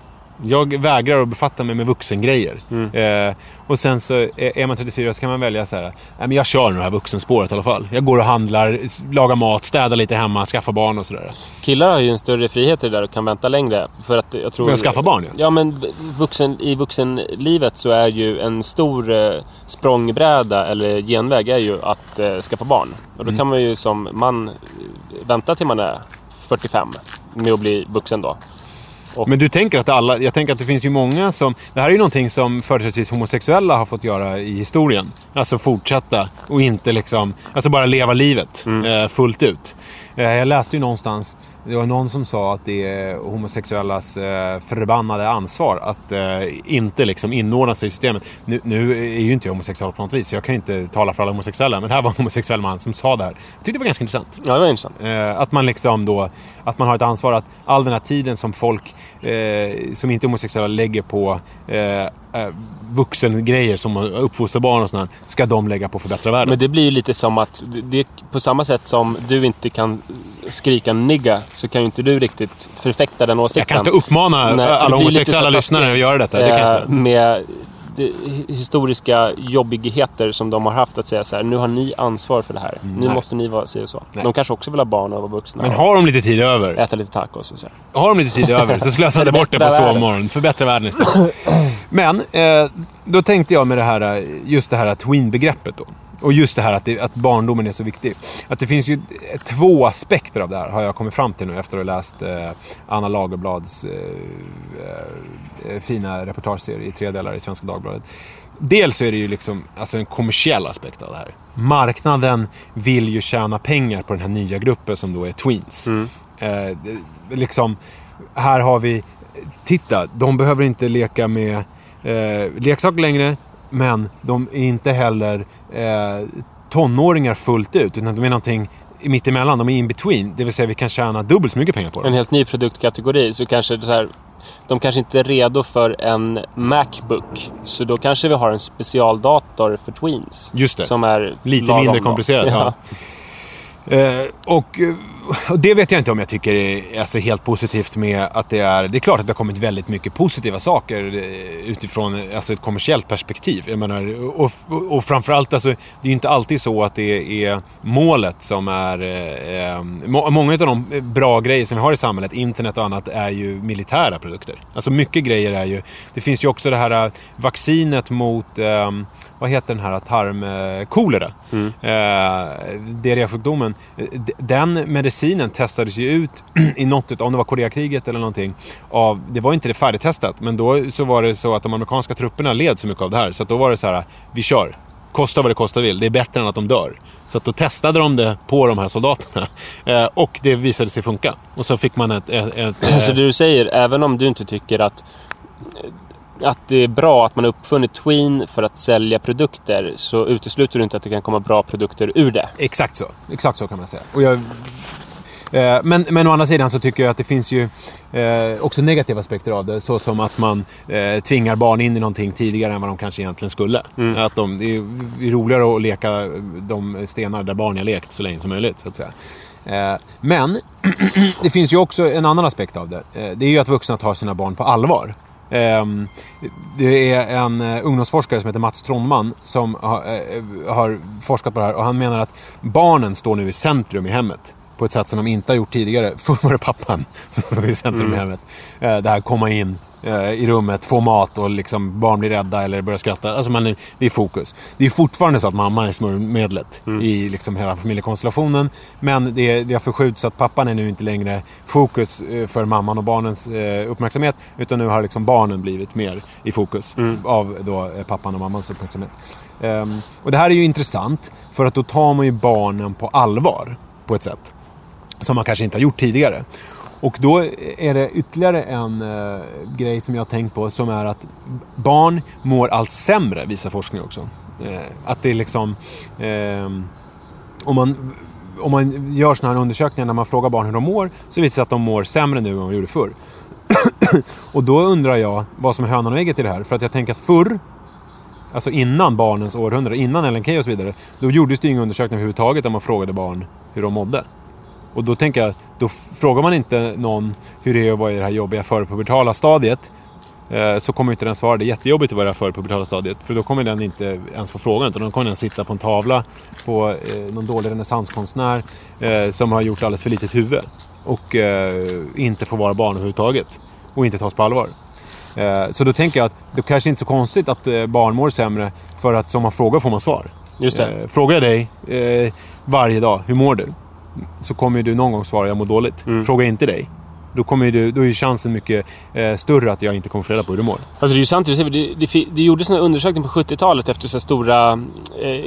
Jag vägrar att befatta mig med vuxengrejer. Eh, och sen så är man 34 så kan man välja så här. Men jag kör det här vuxenspåret i alla fall. Jag går och handlar, lagar mat, städar lite hemma, skaffar barn och sådär. Killar har ju en större frihet i det där och kan vänta längre. För att jag tror... Men skaffa barn ja. Ja, men vuxen, i vuxenlivet så är ju en stor eh, språngbräda eller genväg är ju att eh, skaffa barn. Och då kan man ju som man vänta till man är 45 med att bli vuxen då. Men du tänker att alla, jag tänker att det finns ju många som, det här är ju någonting som företrädesvis homosexuella har fått göra i historien. Alltså fortsätta och inte liksom, alltså bara leva livet eh, fullt ut. Eh, jag läste ju någonstans, det var någon som sa att det är homosexuellas eh, förbannade ansvar att eh, inte liksom inordna sig i systemet. Nu, nu är ju inte jag homosexuell på något vis, så jag kan ju inte tala för alla homosexuella. Men det här var en homosexuell man som sa det här. Jag tyckte det var ganska intressant. Ja, det var intressant. Eh, att man liksom då, att man har ett ansvar att all den här tiden som folk eh, som inte är homosexuella lägger på eh, vuxengrejer som att uppfostra barn och sånt ska de lägga på att förbättra världen. Men det blir ju lite som att, det, det, på samma sätt som du inte kan skrika nigga så kan ju inte du riktigt förfäkta den åsikten. jag kan inte uppmana Nej, alla homosexuella lyssnare att göra detta. Det kan jag eh, inte. Med historiska jobbigheter som de har haft att säga så här, nu har ni ansvar för det här. Nu Nej. måste ni vara si och så. Nej. De kanske också vill ha barn och vara vuxna. Men har de lite tid över, äta lite tacos och så. har de lite tid över så slösa inte bort det på sovmorgon. Förbättra världen istället. Men eh, då tänkte jag med det här, eh, just det här tween-begreppet då. Och just det här att, det, att barndomen är så viktig. Att det finns ju två aspekter av det här har jag kommit fram till nu efter att ha läst eh, Anna Lagerblads eh, eh, fina reportageserie i tre delar i Svenska Dagbladet. Dels så är det ju liksom alltså en kommersiell aspekt av det här. Marknaden vill ju tjäna pengar på den här nya gruppen som då är tweens. Eh, det- liksom, här har vi, titta, de behöver inte leka med eh, leksaker längre. Men de är inte heller eh, tonåringar fullt ut. Utan de är någonting mittemellan. De är in between. Det vill säga vi kan tjäna dubbelt så mycket pengar på dem. En helt ny produktkategori. Så kanske det så här, de kanske inte är redo för en Macbook. Så då kanske vi har en specialdator för tweens. Just det. Som är Lite mindre då. komplicerat. Ja. Eh, och, eh, och det vet jag inte om jag tycker är alltså, helt positivt med att det är... Det är klart att det har kommit väldigt mycket positiva saker eh, utifrån alltså, ett kommersiellt perspektiv. Jag menar, och, och, framförallt, alltså, det är ju inte alltid så att det är målet som är... Eh, eh, må, många av de bra grejer som vi har i samhället, internet och annat, är ju militära produkter. Alltså mycket grejer är ju... Det finns ju också det här eh, vaccinet mot... Eh, vad heter den här tarmkolera? Mm. Eh, diarrésjukdomen. Den medicinen testades ju ut i något, om det var Koreakriget eller någonting. Av, det var inte det färdigtestat, men då så var det så att de amerikanska trupperna led så mycket av det här. Så då var det så här, vi kör. Kosta vad det kosta vill. Det är bättre än att de dör. Så att då testade de det på de här soldaterna. Eh, och det visade sig funka. Och så fick man ett... ett, ett Så det du säger, även om du inte tycker att, att det är bra att man har uppfunnit Tween för att sälja produkter så utesluter du inte att det kan komma bra produkter ur det. Exakt så. Exakt så kan man säga. Och jag, eh, men, men å andra sidan så tycker jag att det finns ju eh, också negativa aspekter av det. Så som att man eh, tvingar barn in i någonting tidigare än vad de kanske egentligen skulle. Att de, det är roligare att leka de stenar där barn har lekt så länge som möjligt. Så att säga. Eh, men det finns ju också en annan aspekt av det. Eh, det är ju att vuxna tar sina barn på allvar. Ehm, Det är en eh, ungdomsforskare som heter Mats Trondman som eh, har forskat på det här och han menar att barnen står nu i centrum i hemmet på ett sätt som de inte har gjort tidigare. Förr var det pappan som stod i centrum i hemmet. Eh, Det här komma in eh, i rummet, få mat och liksom barn blir rädda eller börjar skratta. Alltså man, är- det är fokus. Det är fortfarande så att mamma är smörjmedlet i liksom hela familjekonstellationen. Men det, det har förskjutits så att pappan är nu inte längre fokus eh, för mamman och barnens uppmärksamhet. Utan nu har liksom barnen blivit mer i fokus av då pappan och mammans uppmärksamhet. Ehm, och det här är ju intressant för att då tar man ju barnen på allvar på ett sätt som man kanske inte har gjort tidigare. Och då är det ytterligare en eh, grej som jag har tänkt på som är att barn mår allt sämre, visar forskning också. Eh, att det är liksom... Eh, om man, om man gör sådana här undersökningar när man frågar barn hur de mår så visar det sig att de mår sämre nu än vad de gjorde förr. och då undrar jag vad som är hönan och ägget i det här. För att jag tänker att förr Alltså innan barnens århundrade, innan LNK och så vidare. Då gjordes det ju inga undersökningar överhuvudtaget där man frågade barn hur de mådde. Och då tänker jag, då frågar man inte någon hur det är att vara i det här jobbiga förpubertala stadiet. Eh, så kommer inte den svara, det är jättejobbigt att vara i det här förpubertala stadiet. För då kommer den inte ens få frågan, utan då kommer den sitta på en tavla på eh, någon dålig renässanskonstnär eh, som har gjort alldeles för litet huvud. Och inte får vara barn överhuvudtaget. Och inte tas på allvar. Så då tänker jag att det kanske inte är så konstigt att barn mår sämre för att som man frågar får man svar. Just det. Frågar jag dig varje dag, hur mår du? Så kommer du någon gång svara, jag mår dåligt. Mm. Frågar jag inte dig, Då, kommer du, då är ju chansen mycket eh, större att jag inte kommer få reda på hur du mår. Alltså det är ju sant det. Det, det, gjordes en undersökning på 70-talet efter så stora eh,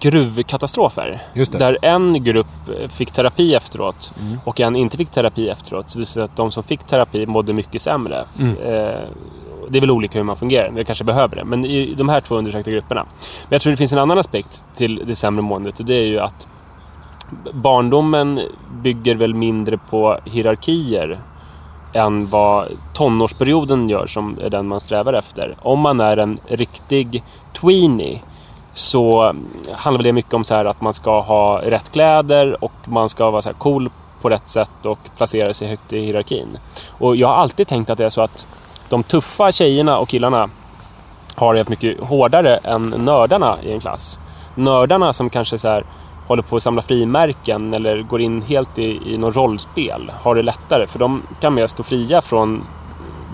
gruvkatastrofer. Där en grupp eh, fick terapi efteråt och en inte fick terapi efteråt. Så det visade att de som fick terapi mådde mycket sämre. Eh, det är väl olika hur man fungerar, det kanske behöver det. Men i de här två undersökta grupperna. Men jag tror det finns en annan aspekt till det sämre måendet och det är ju att barndomen bygger väl mindre på hierarkier än vad tonårsperioden gör som är den man strävar efter. Om man är en riktig tweenie så handlar det mycket om så här att man ska ha rätt kläder och man ska vara så här cool på rätt sätt och placera sig högt i hierarkin. Och jag har alltid tänkt att det är så att de tuffa tjejerna och killarna har det mycket hårdare än nördarna i en klass. Nördarna som kanske så här håller på att samla frimärken eller går in helt i, i något rollspel har det lättare för de kan mer stå fria från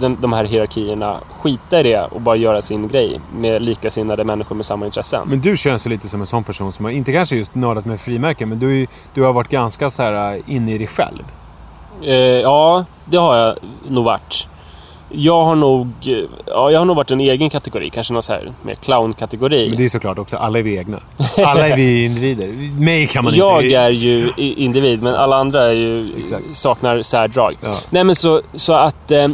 den, de här hierarkierna, skita i det och bara göra sin grej med likasinnade människor med samma intressen. Men du känns ju lite som en sån person som har, inte kanske just nördat med frimärken, men du, du har varit ganska så här äh, inne i dig själv. Eh, ja, det har jag nog varit. Jag har nog, eh, ja, jag har nog varit en egen kategori, kanske någon så här mer clown-kategori. Men det är såklart också, alla är vi egna. Alla är vi individer. Mig kan man jag inte... är ju individ, men alla andra är ju, Exakt. saknar särdrag. Ja. Nej, men så, så att... Eh,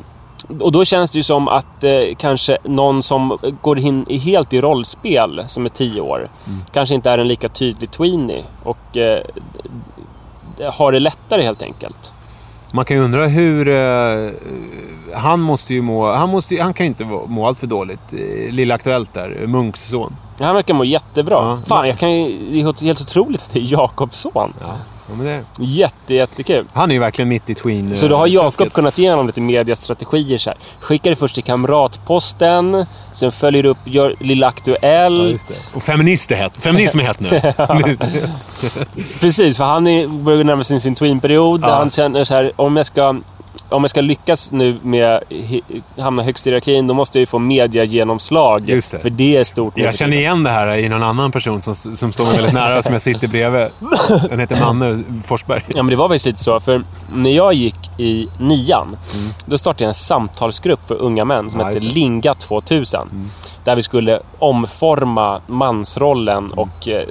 och då känns det ju som att eh, kanske någon som går in helt i rollspel, som är tio år, Mm. kanske inte är en lika tydlig tweenie. Och eh, har det lättare helt enkelt. Man kan ju undra hur... eh, han måste ju må... Han, måste, han kan ju inte må allt för dåligt. Eh, Lilla Aktuellt där, Munks son. Han verkar må jättebra. Ja. Fan, jag kan ju, det är helt otroligt att det är Jakobs son. Ja. Ja, men det, Jätte, jättekul. han är ju verkligen mitt i tween... Så då har Jakob kunnat ge honom lite mediastrategier så här. Skickar det först till Kamratposten, sen följer du upp gör Lilla Ja, Aktuellt. det. Och feminist är hett. Feminism är hett nu. Nu. Precis, för han är, börjar närma sig sin tweenperiod. Ja. Han känner så här, om jag ska... Om jag ska lyckas nu med hi- hamna högst i hierarkin, då måste jag ju få mediagenomslag. Just det. För det är stort. Jag känner igen det här i någon annan person som, som står mig väldigt nära, som jag sitter bredvid. Den heter Manne Forsberg. Ja, men det var faktiskt lite så. För när jag gick i nian, Mm. då startade jag en samtalsgrupp för unga män som Ja, hette. Linga 2000. Där vi skulle omforma mansrollen och eh,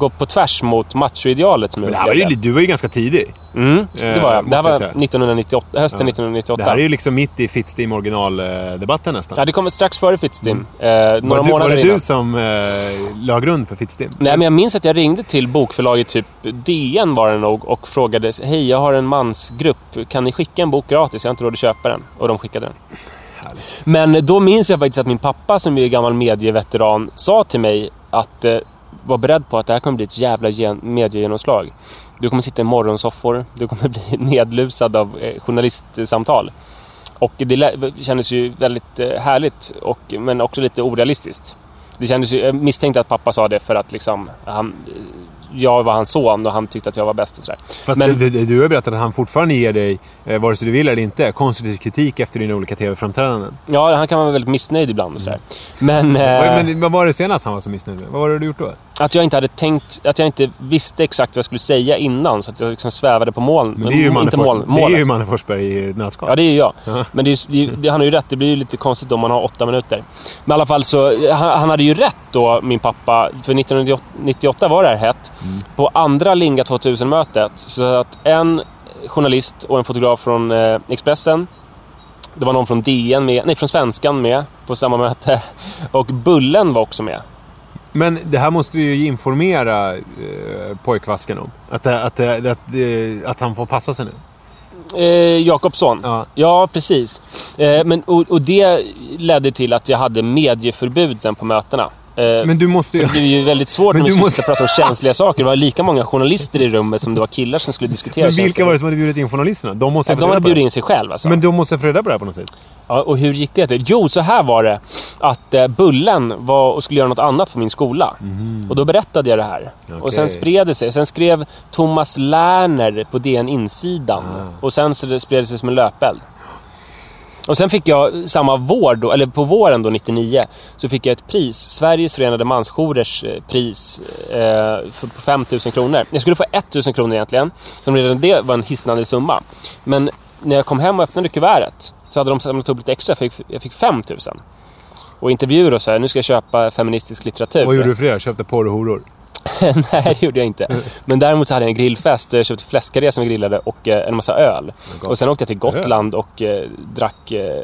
gå på tvärs mot machoidealet som Men det här var ju, du var ju ganska tidig. Mm, det var jag. Det här var säga. 1998, hösten Ja. 1998. Det här är ju liksom mitt i Fittstim originaldebatten nästan. Ja, det kommer strax före Fittstim. Eh, några var det, du- var månader det innan. du som eh, la grund för Fittstim? Nej, men jag minns att jag ringde till bokförlaget, typ DN var det nog, och frågade Hej, jag har en mansgrupp. Kan ni skicka en bok gratis? Jag har inte råd att köpa den. Och de skickade den. Men då minns jag faktiskt att min pappa, som är gammal medieveteran, sa till mig att eh, var beredd på att det här kommer bli ett jävla gen- mediegenomslag. Du kommer sitta i morgonsoffor, du kommer bli nedlusad av eh, journalistsamtal. Och det kändes ju väldigt eh, härligt, och, men också lite orealistiskt. Det kändes ju, jag misstänkte att pappa sa det för att liksom, han, jag var hans son och han tyckte att jag var bäst och sådär. Fast Men- du, du, har berättat att han fortfarande ger dig, eh, vare sig du vill eller inte, konstruktiv kritik efter dina olika tv-framträdanden. Ja, han kan vara väldigt missnöjd ibland och sådär. Men, eh, Men vad var det senast han var så missnöjd med? Vad var det du gjort då? Att jag inte hade tänkt, att jag inte visste exakt vad jag skulle säga innan. Så att jag liksom svävade på moln. Men det är ju Manne moln, Forsberg, det är målet. ju Manne Forsberg i nötskal. Ja, det är ju jag. Ja. Men det är, det, är- det, han har ju rätt. Det blir ju lite konstigt om man har åtta minuter. Men i alla fall så, han, han hade ju rätt då, min pappa. För 1998 var det här hett. Mm. På andra Linga 2000-mötet. Så att en journalist och en fotograf från eh, Expressen. Det var någon från DN med, nej från Svenskan med på samma möte. Och Bullen var också med. Men det här måste du ju informera eh, pojkvasken om. Att, att, att, att, att han får passa sig nu. Eh, Jakobsson. Ja. Ja, precis. Eh, men, och, och det ledde till att jag hade medieförbud sen på mötena. Eh, Men du måste ju... det blev ju väldigt svårt när vi skulle måste- prata om känsliga saker. Det var lika många journalister i rummet som det var killar som skulle diskutera Men vilka känsliga var det som hade bjudit in journalisterna? De måste Ja, De hade bjudit in sig själv alltså. Men de måste få reda på det här på något sätt. Ja, och hur gick det till? Jo, så här var det. Att eh, Bullen var och skulle göra något annat på min skola. Och då berättade jag det här. Och sen spred det sig. Sen skrev Thomas Lerner på DN Insidan. Och sen så det spred det sig som en löpeld. Och sen fick jag samma vår då, eller på våren då 99, så fick jag ett pris. Sveriges Förenade Mansjourers eh, pris eh, på 5 000 kronor. Jag skulle få 1 000 kronor egentligen, som redan det var en hisnande summa. Men när jag kom hem och öppnade kuvertet så hade de samlat upp lite extra. Jag fick, jag fick 5000. Och intervjuer och så här, nu ska jag köpa feministisk litteratur. Vad gjorde du för det? Köpte porr och horor? Nej, det gjorde jag inte. Men däremot så hade jag en grillfest. Jag köpte fläskkarré som vi grillade och eh, en massa öl. Och sen åkte jag till Gotland och eh, drack eh,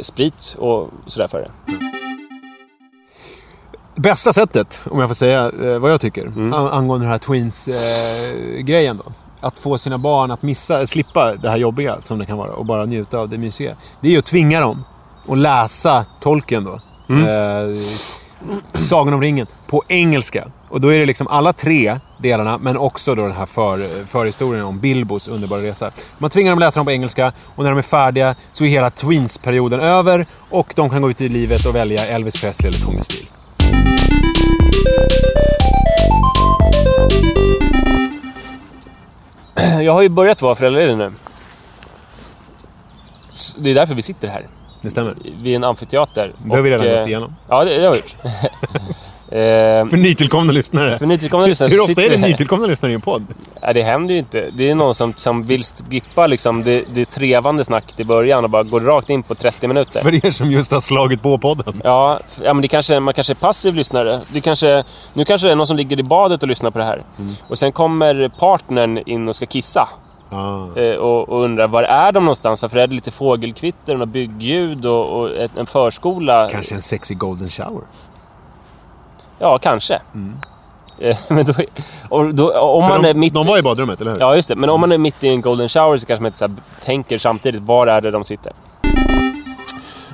sprit och sådär för det. Bästa sättet, om jag får säga vad jag tycker, an- angående den här Twins-grejen då. Att få sina barn att missa, slippa det här jobbiga som det kan vara och bara njuta av det mysiga. Det är ju att tvinga dem att läsa Tolkien då. Eh, Sagan om ringen på engelska. Och då är det liksom alla tre delarna, men också då den här för, förhistorien om Bilbos underbara resa. Man tvingar dem att läsa dem på engelska och när de är färdiga så är hela Twins-perioden över och de kan gå ut i livet och välja Elvis Presley eller Tommy Steele. Jag har ju börjat vara föräldraledig nu. Det är därför vi sitter här. Det stämmer. Vid en amfiteater. Det har vi redan eh, gått igenom. Ja, det, det har vi gjort. eh, För nytillkomna lyssnare. för nytillkomna lyssnare Hur ofta är det nytillkomna lyssnare i en podd? Nej, det händer ju inte. Det är någon som, som vill skippa liksom det, det trevande snacket i början och bara går rakt in på 30 minuter. För er som just har slagit på podden. Ja, ja men det kanske, man kanske är passiv lyssnare. Det kanske, nu kanske det är någon som ligger i badet och lyssnar på det här. Mm. Och sen kommer partnern in och ska kissa. Ah. Eh, och, och undrar var är de någonstans? Varför är det lite fågelkvitter och byggljud och, och ett, en förskola? Kanske en sexy golden shower. Ja, kanske. Mm. Eh, men då, och då, om För man de, är mitt de var i badrummet, eller hur? Ja, just det. Men om man är mitt i en golden shower så kanske man inte så här tänker samtidigt, var är det de sitter?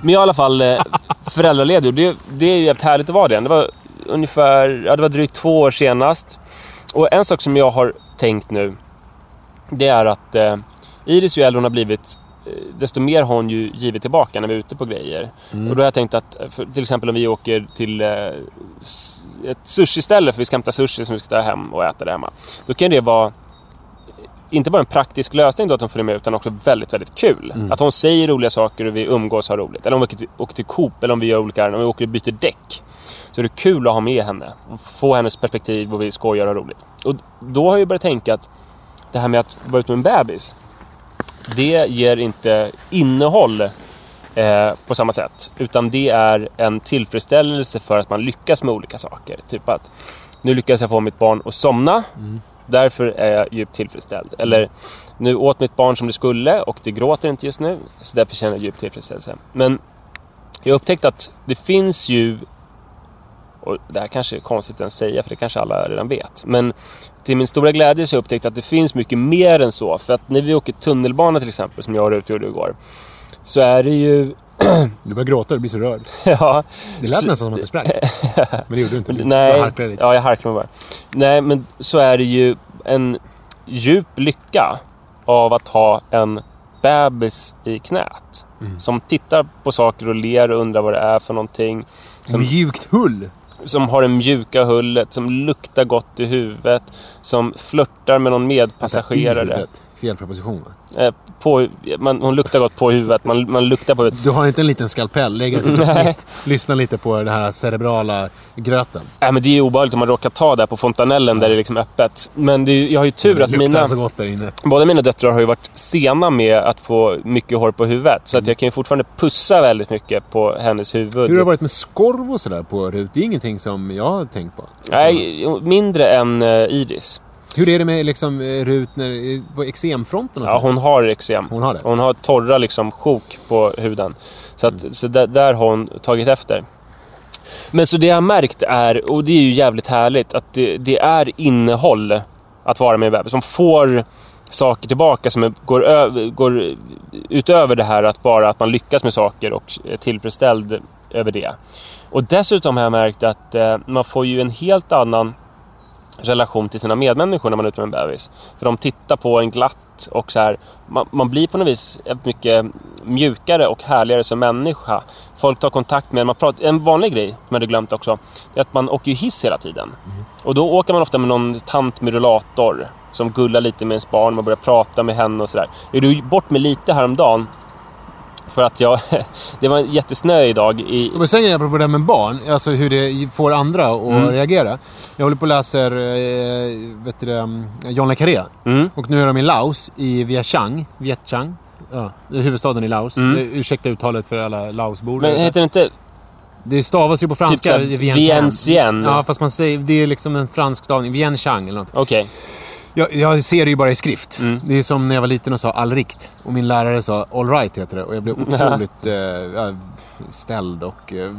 Men jag är i alla fall eh, föräldraledig det, det är ju jävligt härligt att vara det. Det var ungefär, ja det var drygt två år senast. Och en sak som jag har tänkt nu, det är att eh, Iris ju äldre hon har blivit, eh, desto mer har hon ju givit tillbaka när vi är ute på grejer. Och då har jag tänkt att, eh, för, till exempel om vi åker till eh, ett sushi-ställe för vi ska hämta sushi som vi ska ta hem och äta det hemma. Då kan det vara inte bara en praktisk lösning då att hon följer med utan också väldigt, väldigt kul. Att hon säger roliga saker och vi umgås och har roligt. Eller om vi åker till, åker till Coop eller om vi gör olika ärenden. Om vi åker och byter däck. Så är det kul att ha med henne. Och få hennes perspektiv och vi skojar och har roligt. Och då har jag börjat tänka att det här med att vara ute med en bebis. Det ger inte innehåll eh, på samma sätt. Utan det är en tillfredsställelse för att man lyckas med olika saker. Typ att nu lyckas jag få mitt barn att somna. Därför är jag djupt tillfredsställd. Eller nu åt mitt barn som det skulle och det gråter inte just nu. Så därför känner jag djup tillfredsställelse. Men jag har upptäckt att det finns ju och det här kanske är konstigt att säga för det kanske alla redan vet. Men till min stora glädje så har jag upptäckt att det finns mycket mer än så. För att när vi åker tunnelbana till exempel, som jag och Rut gjorde igår. Så är det ju... Du börjar gråta, du blir så rörd. ja, Det lät så- nästan som att det sprang. Men det gjorde du inte. Du Nej, harklade lite. ja, jag harklar mig bara. Nej, men så är det ju en djup lycka av att ha en bebis i knät. Mm. Som tittar på saker och ler och undrar vad det är för någonting. Som, Mjukt hull. Som har det mjuka hullet, som luktar gott i huvudet. Som flörtar med någon medpassagerare. Fel preposition va? Eh, på, man, hon luktar gott på huvudet, man, man luktar på huvudet. Du har inte en liten skalpell, lägger ett litet snitt. Lyssna lite på den här cerebrala gröten. Nej, men det är obehagligt om man råkar ta där på fontanellen där det är liksom öppet. Men är, jag har ju tur att mina... så gott där inne. Båda mina döttrar har ju varit sena med att få mycket hår på huvudet. Så att jag kan ju fortfarande pussa väldigt mycket på hennes huvud. Hur har det varit med skorv och sådär på Rut? Det är ingenting som jag har tänkt på. Nej, mindre än eh, Iris. Hur är det med liksom, eh, Rut när, eh, på eksemfronten och så? Ja, hon har eksem. Hon har det? Hon har torra liksom sjok på huden. Så, att, så där, där har hon tagit efter. Men så det jag har märkt är, och det är ju jävligt härligt, att det, det är innehåll att vara med bebis. Man får saker tillbaka som är, går, ö, går utöver det här att bara att man lyckas med saker och är tillfredsställd över det. Och dessutom har jag märkt att eh, man får ju en helt annan relation till sina medmänniskor när man är ute med en bebis. För de tittar på en glatt och så här. Man, man blir på något vis mycket mjukare och härligare som människa. Folk tar kontakt med. Man pratar, en vanlig grej som jag hade glömt också. är att man åker hiss hela tiden. Och då åker man ofta med någon tant med rullator. Som gullar lite med ens barn. Man börjar prata med henne och sådär. Gjorde ju bort med lite häromdagen. För att jag... det var jättesnö idag i... Men sen apropå det med barn, alltså hur det får andra att Mm. reagera. Jag håller på och läser eh, vet du, um, John le Carré. Mm. Och nu är de i Laos, i Vientiane. Vientiane. Ja, huvudstaden i Laos. Mm. Eh, Ursäkta uttalet för alla Laosbor. Men heter det inte... Det stavas ju på Typ franska. såhär Vientiane? Ja, fast man säger... Det är liksom en fransk stavning. Vientiane eller något. Okej. Jag, jag ser det ju bara i skrift. Mm. Det är som när jag var liten och sa all rikt. Och min lärare sa all right heter det. Och jag blev otroligt eh, ställd och eh,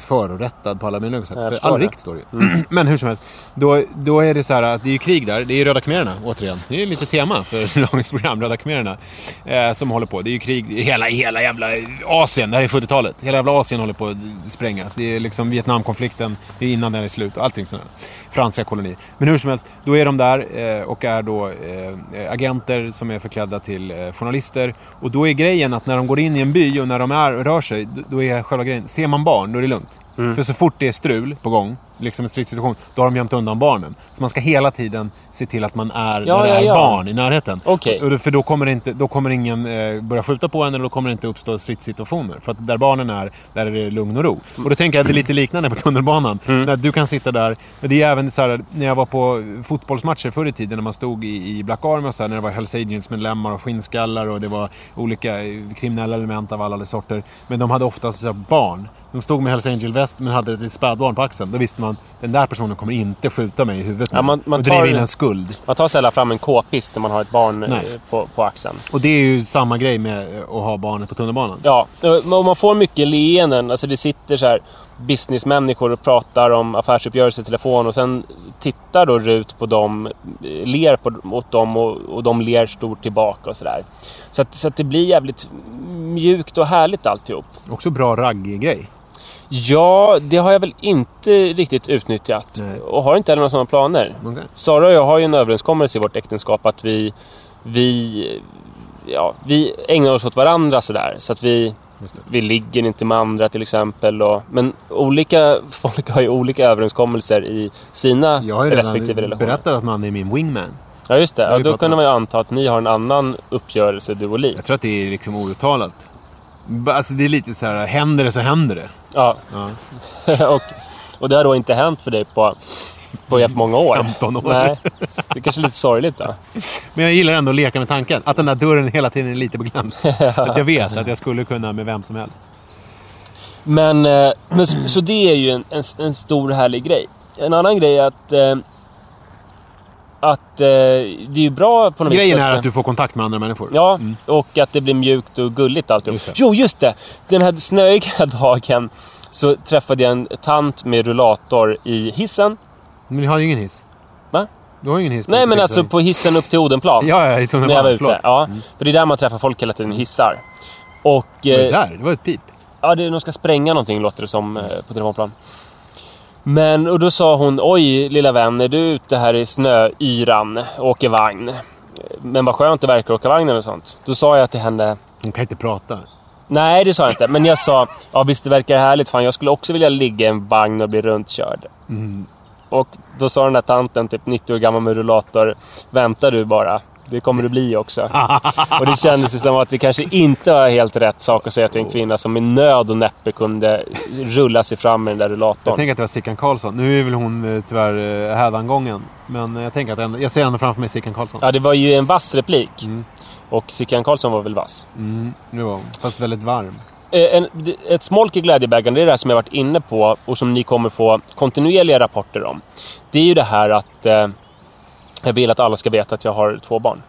förorättad på alla möjliga sätt. För all rikt står det ju. Men hur som helst. Då, då är det så här att det är ju krig där. Det är ju Röda khmererna återigen. Det är lite tema för dagens program. Röda khmererna. Eh, som håller på. Det är ju krig i hela, hela jävla Asien. Det här är 70-talet. Hela jävla Asien håller på att sprängas. Det är liksom Vietnamkonflikten. Det är innan den är slut och allting sådär. Franska kolonier. Men hur som helst. Då är de där eh, och är då eh, agenter som är förklädda till eh, journalister. Och då är grejen att när de går in i en by och när de är, rör sig, då är själva grejen, ser man barn, då är det lugnt. Mm. För så fort det är strul på gång, liksom en stridssituation, då har de gömt undan barnen. Så man ska hela tiden se till att man är Ja, när det ja, är ja. barn i närheten. Då- För då kommer, inte, då kommer ingen eh, börja skjuta på en eller då kommer det inte uppstå stridssituationer. För att där barnen är, där är det lugn och ro. Och då tänker jag att det är lite liknande på tunnelbanan. Mm. När du kan sitta där. Det är även så här, när jag var på fotbollsmatcher förr i tiden när man stod i, i Black Army och så här, när det var Hells Agents-medlemmar och skinnskallar och det var olika eh, kriminella element av alla sorter. Men de hade oftast så här, barn. De stod med Hells Angel-väst men hade ett spädbarn på axeln. Då visste man den där personen kommer inte skjuta mig i huvudet Ja, man- man och driva in en skuld. Man tar sällan fram en k-pist när man har ett barn eh, Nej. på, på axeln. Och det är ju samma grej med att ha barnet på tunnelbanan. Ja, och man får mycket leenden. Alltså det sitter så här businessmänniskor och pratar om affärsuppgörelser i telefon och sen tittar då Rut på dem, ler på, mot dem och, och de ler stort tillbaka och sådär. Så, att, så att det blir jävligt mjukt och härligt alltihop. Också bra ragg-grej. Ja, det har jag väl inte riktigt utnyttjat. Nej. Och har inte heller några sådana planer. Okay. Sara och jag har ju en överenskommelse i vårt äktenskap att vi, vi, ja, vi ägnar oss åt varandra sådär. Så att vi, vi ligger inte med andra till exempel. Och, men olika folk har ju olika överenskommelser i sina Jag har ju respektive redan relationer. berättat att man är min wingman. Ja, just det. Ja, då kunde man ju anta att ni har en annan uppgörelse, du och Li. Jag tror att det är liksom outtalat. Alltså det är lite så här, händer det så händer det. Ja. och, och det har då inte hänt för dig på, på många år. 15 år. Nej. Det är kanske lite sorgligt då. Men jag gillar ändå att leka med tanken. Att den där dörren hela tiden är lite på glänt. att jag vet att jag skulle kunna med vem som helst. Men, eh, men så, så det är ju en, en, en stor härlig grej. En annan grej är att... Eh, att eh, det är ju bra på något Grejen vis är att, att du får kontakt med andra människor. Ja, och att det blir mjukt och gulligt alltihop. Just det. Jo, just det! Den här snöiga dagen så träffade jag en tant med rullator i hissen. Men ni har ju ingen hiss. Va? Du har ju ingen hiss. Nej, men alltså på hissen upp till Odenplan. Ja, ja, i tunnelbanan. var ute. Förlåt. Ja, för det är där man träffar folk hela tiden, hissar. Och... Det var eh, där. Det var ett pip. Ja, det, de ska spränga någonting låter det som eh, på telefonplan. Men, och då sa hon, oj lilla vän, är du ute här i snöyran och åker vagn? Men vad skönt det verkar att åka vagnen och sånt. Då sa jag till henne, Hon kan inte prata. nej det sa jag inte, men jag sa, ja visst det verkar härligt, fan jag skulle också vilja ligga i en vagn och bli runtkörd. Och då sa den där tanten, typ 90 år gammal med rullator, vänta du bara. Det kommer det bli också. och det kändes som att det kanske inte var helt rätt sak att säga till en kvinna som med nöd och näppe kunde rulla sig fram med den där Jag rullatorn. tänker att det var Sickan Karlsson. Nu är väl hon eh, tyvärr eh, hädangången. Men eh, jag tänker att ändå, jag ser ändå framför mig Sickan Karlsson. Ja, det var ju en vass replik. Och Sickan Karlsson var väl vass. Mm, det var hon. Fast väldigt varm. En, ett smolk i glädjebägaren, det är det här som jag varit inne på och som ni kommer få kontinuerliga rapporter om. Det är ju det här att jag vill att alla ska veta att jag har två barn.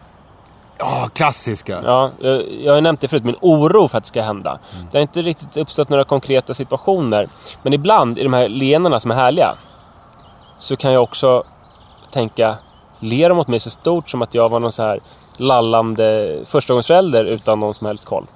Ja, klassiska. Ja, jag, har nämnt det förut, min oro för att det ska hända. Det har inte riktigt uppstått några konkreta situationer. Men ibland i de här leendena som är härliga så kan jag också tänka, ler de mot mig så stort som att jag var någon så här lallande förstagångsförälder utan någon som helst koll?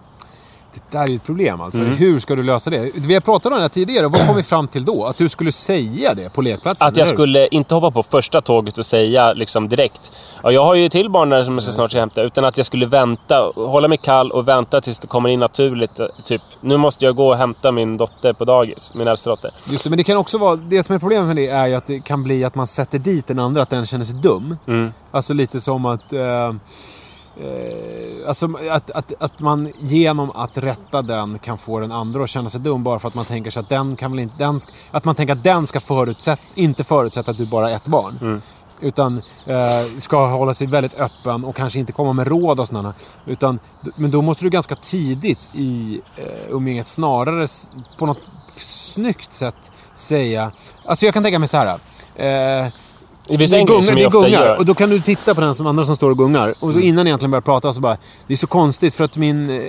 Det där är ju ett problem alltså. Mm. Hur ska du lösa det? Vi har pratat om det här tidigare. Vad kom vi fram till då? Att du skulle säga det på lekplatsen? Att jag skulle inte hoppa på första tåget och säga liksom direkt ja, jag har ju till barn där som jag ska snart ska hämta. Utan att jag skulle vänta, hålla mig kall och vänta tills det kommer in naturligt. Typ, nu måste jag gå och hämta min dotter på dagis. Min äldsta dotter. Just det, men det kan också vara... Det som är problemet med det är ju att det kan bli att man sätter dit den andra, att den känner sig dum. Mm. Alltså lite som att... Eh, eh, alltså att, att, att man genom att rätta den kan få den andra att känna sig dum bara för att man tänker sig att den kan väl inte... Den, att man tänker att den ska förutsätt, inte förutsätta att du bara har ett barn. Utan eh, ska hålla sig väldigt öppen och kanske inte komma med råd och sådana. Utan, men då måste du ganska tidigt i eh, umgänget snarare på något snyggt sätt säga... Alltså jag kan tänka mig så här. Eh, Det finns det en grej som jag ofta gungar. gör. Och då kan du titta på den som andra som står och gungar. Och så innan ni egentligen börjar prata så bara... Det är så konstigt för att min, eh,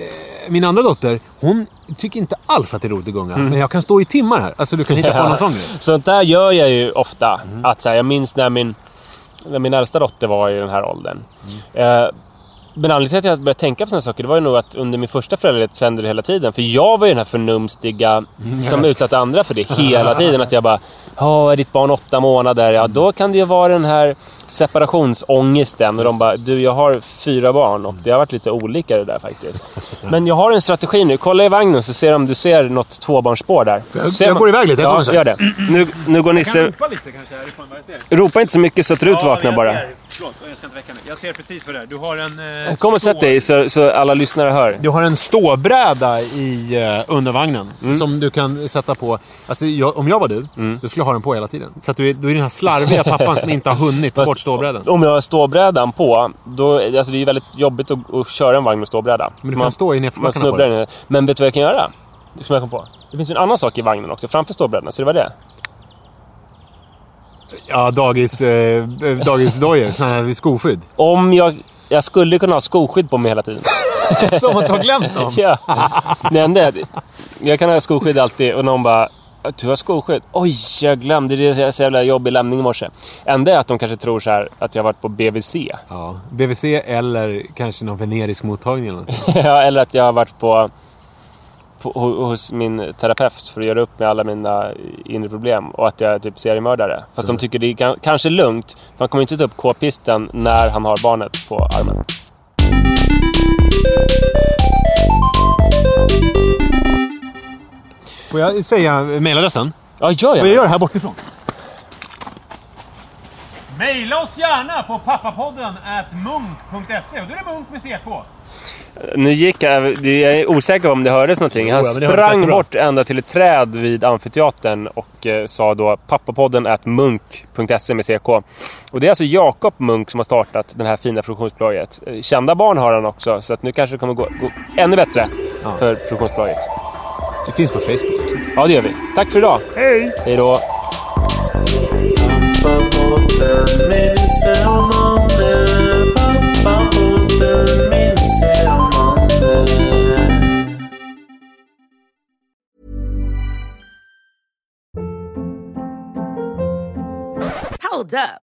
min andra dotter, hon tycker inte alls att det är roligt att gunga. Men jag kan stå i timmar här. Alltså du kan hitta på någon sån grej. Sånt där gör jag ju ofta. Att så här, jag minns när min, när min äldsta dotter var i den här åldern. Eh, men anledningen till att jag började tänka på sådana saker, det var ju nog att under min första föräldraledighet så hände det hela tiden. För jag var ju den här förnumstiga som utsatte andra för det hela tiden. Att jag bara, ja, är ditt barn åtta månader? Ja, då kan det ju vara den här separationsångesten. Och de bara, du jag har fyra barn och det har varit lite olika det där faktiskt. Men jag har en strategi nu. Kolla i vagnen så ser om du ser något tvåbarnsspår där. Jag- Ser jag går iväg lite, jag Ja, kommer gör det. Nu, nu går Nisse... lite kanske. Ropa inte så mycket så att Rut vaknar bara. Förlåt, jag ska inte väcka mig. Jag ser precis vad det är. Du har en... Eh, Kom och sätt dig så, så alla lyssnare hör. Du har en ståbräda i eh, undervagnen som du kan sätta på. Alltså, jag, om jag var du, då skulle jag ha den på hela tiden. Så att du är, du är den här slarviga pappan som inte har hunnit ta bort ståbrädan. Om jag har ståbrädan på, då, alltså det är väldigt jobbigt att, att köra en vagn med ståbräda. Men du kan stå i man nedförbackarna på den. Men vet du vad jag kan göra? Som jag kom på. Det finns ju en annan sak i vagnen också, framför ståbrädan. Så det var det. Ja, dagis, eh, dagisdojor. Sådana här skoskydd. Om jag... Jag skulle kunna ha skoskydd på mig hela tiden. Som att ha glömt dem. ja. Det enda är jag kan ha skoskydd alltid och någon bara du har skoskydd? Oj, jag glömde. Det är så jävla jobbig lämning i morse. Enda är att de kanske tror så här att jag har varit på BVC. Ja, BVC eller kanske någon venerisk mottagning eller något. Ja, eller att jag har varit på, på, hos min terapeut för att göra upp med alla mina inre problem. Och att jag är typ seriemördare. Fast de tycker det är kan, kanske lugnt. För han kommer inte ta upp k-pisten när han har barnet på armen. Får jag säga mejladressen? Ja, gör jag? Och jag gör det här bortifrån. Maila oss gärna på pappapodden at munk.se. Och då är det munk med CK. Nu gick jag... Jag är osäker om det hördes någonting. Han ja, sprang bort ända till ett träd vid Amfiteatern och eh, sa då pappapodden at munk.se med CK. Och det är alltså Jakob Munk som har startat det här fina produktionsbolaget. Eh, Kända barn har han också, så att nu kanske det kommer gå, gå ännu bättre för produktionsbolaget. Det finns på Facebook också. Ja, det gör vi. Tack för idag. Hej! Hej då. Hold up.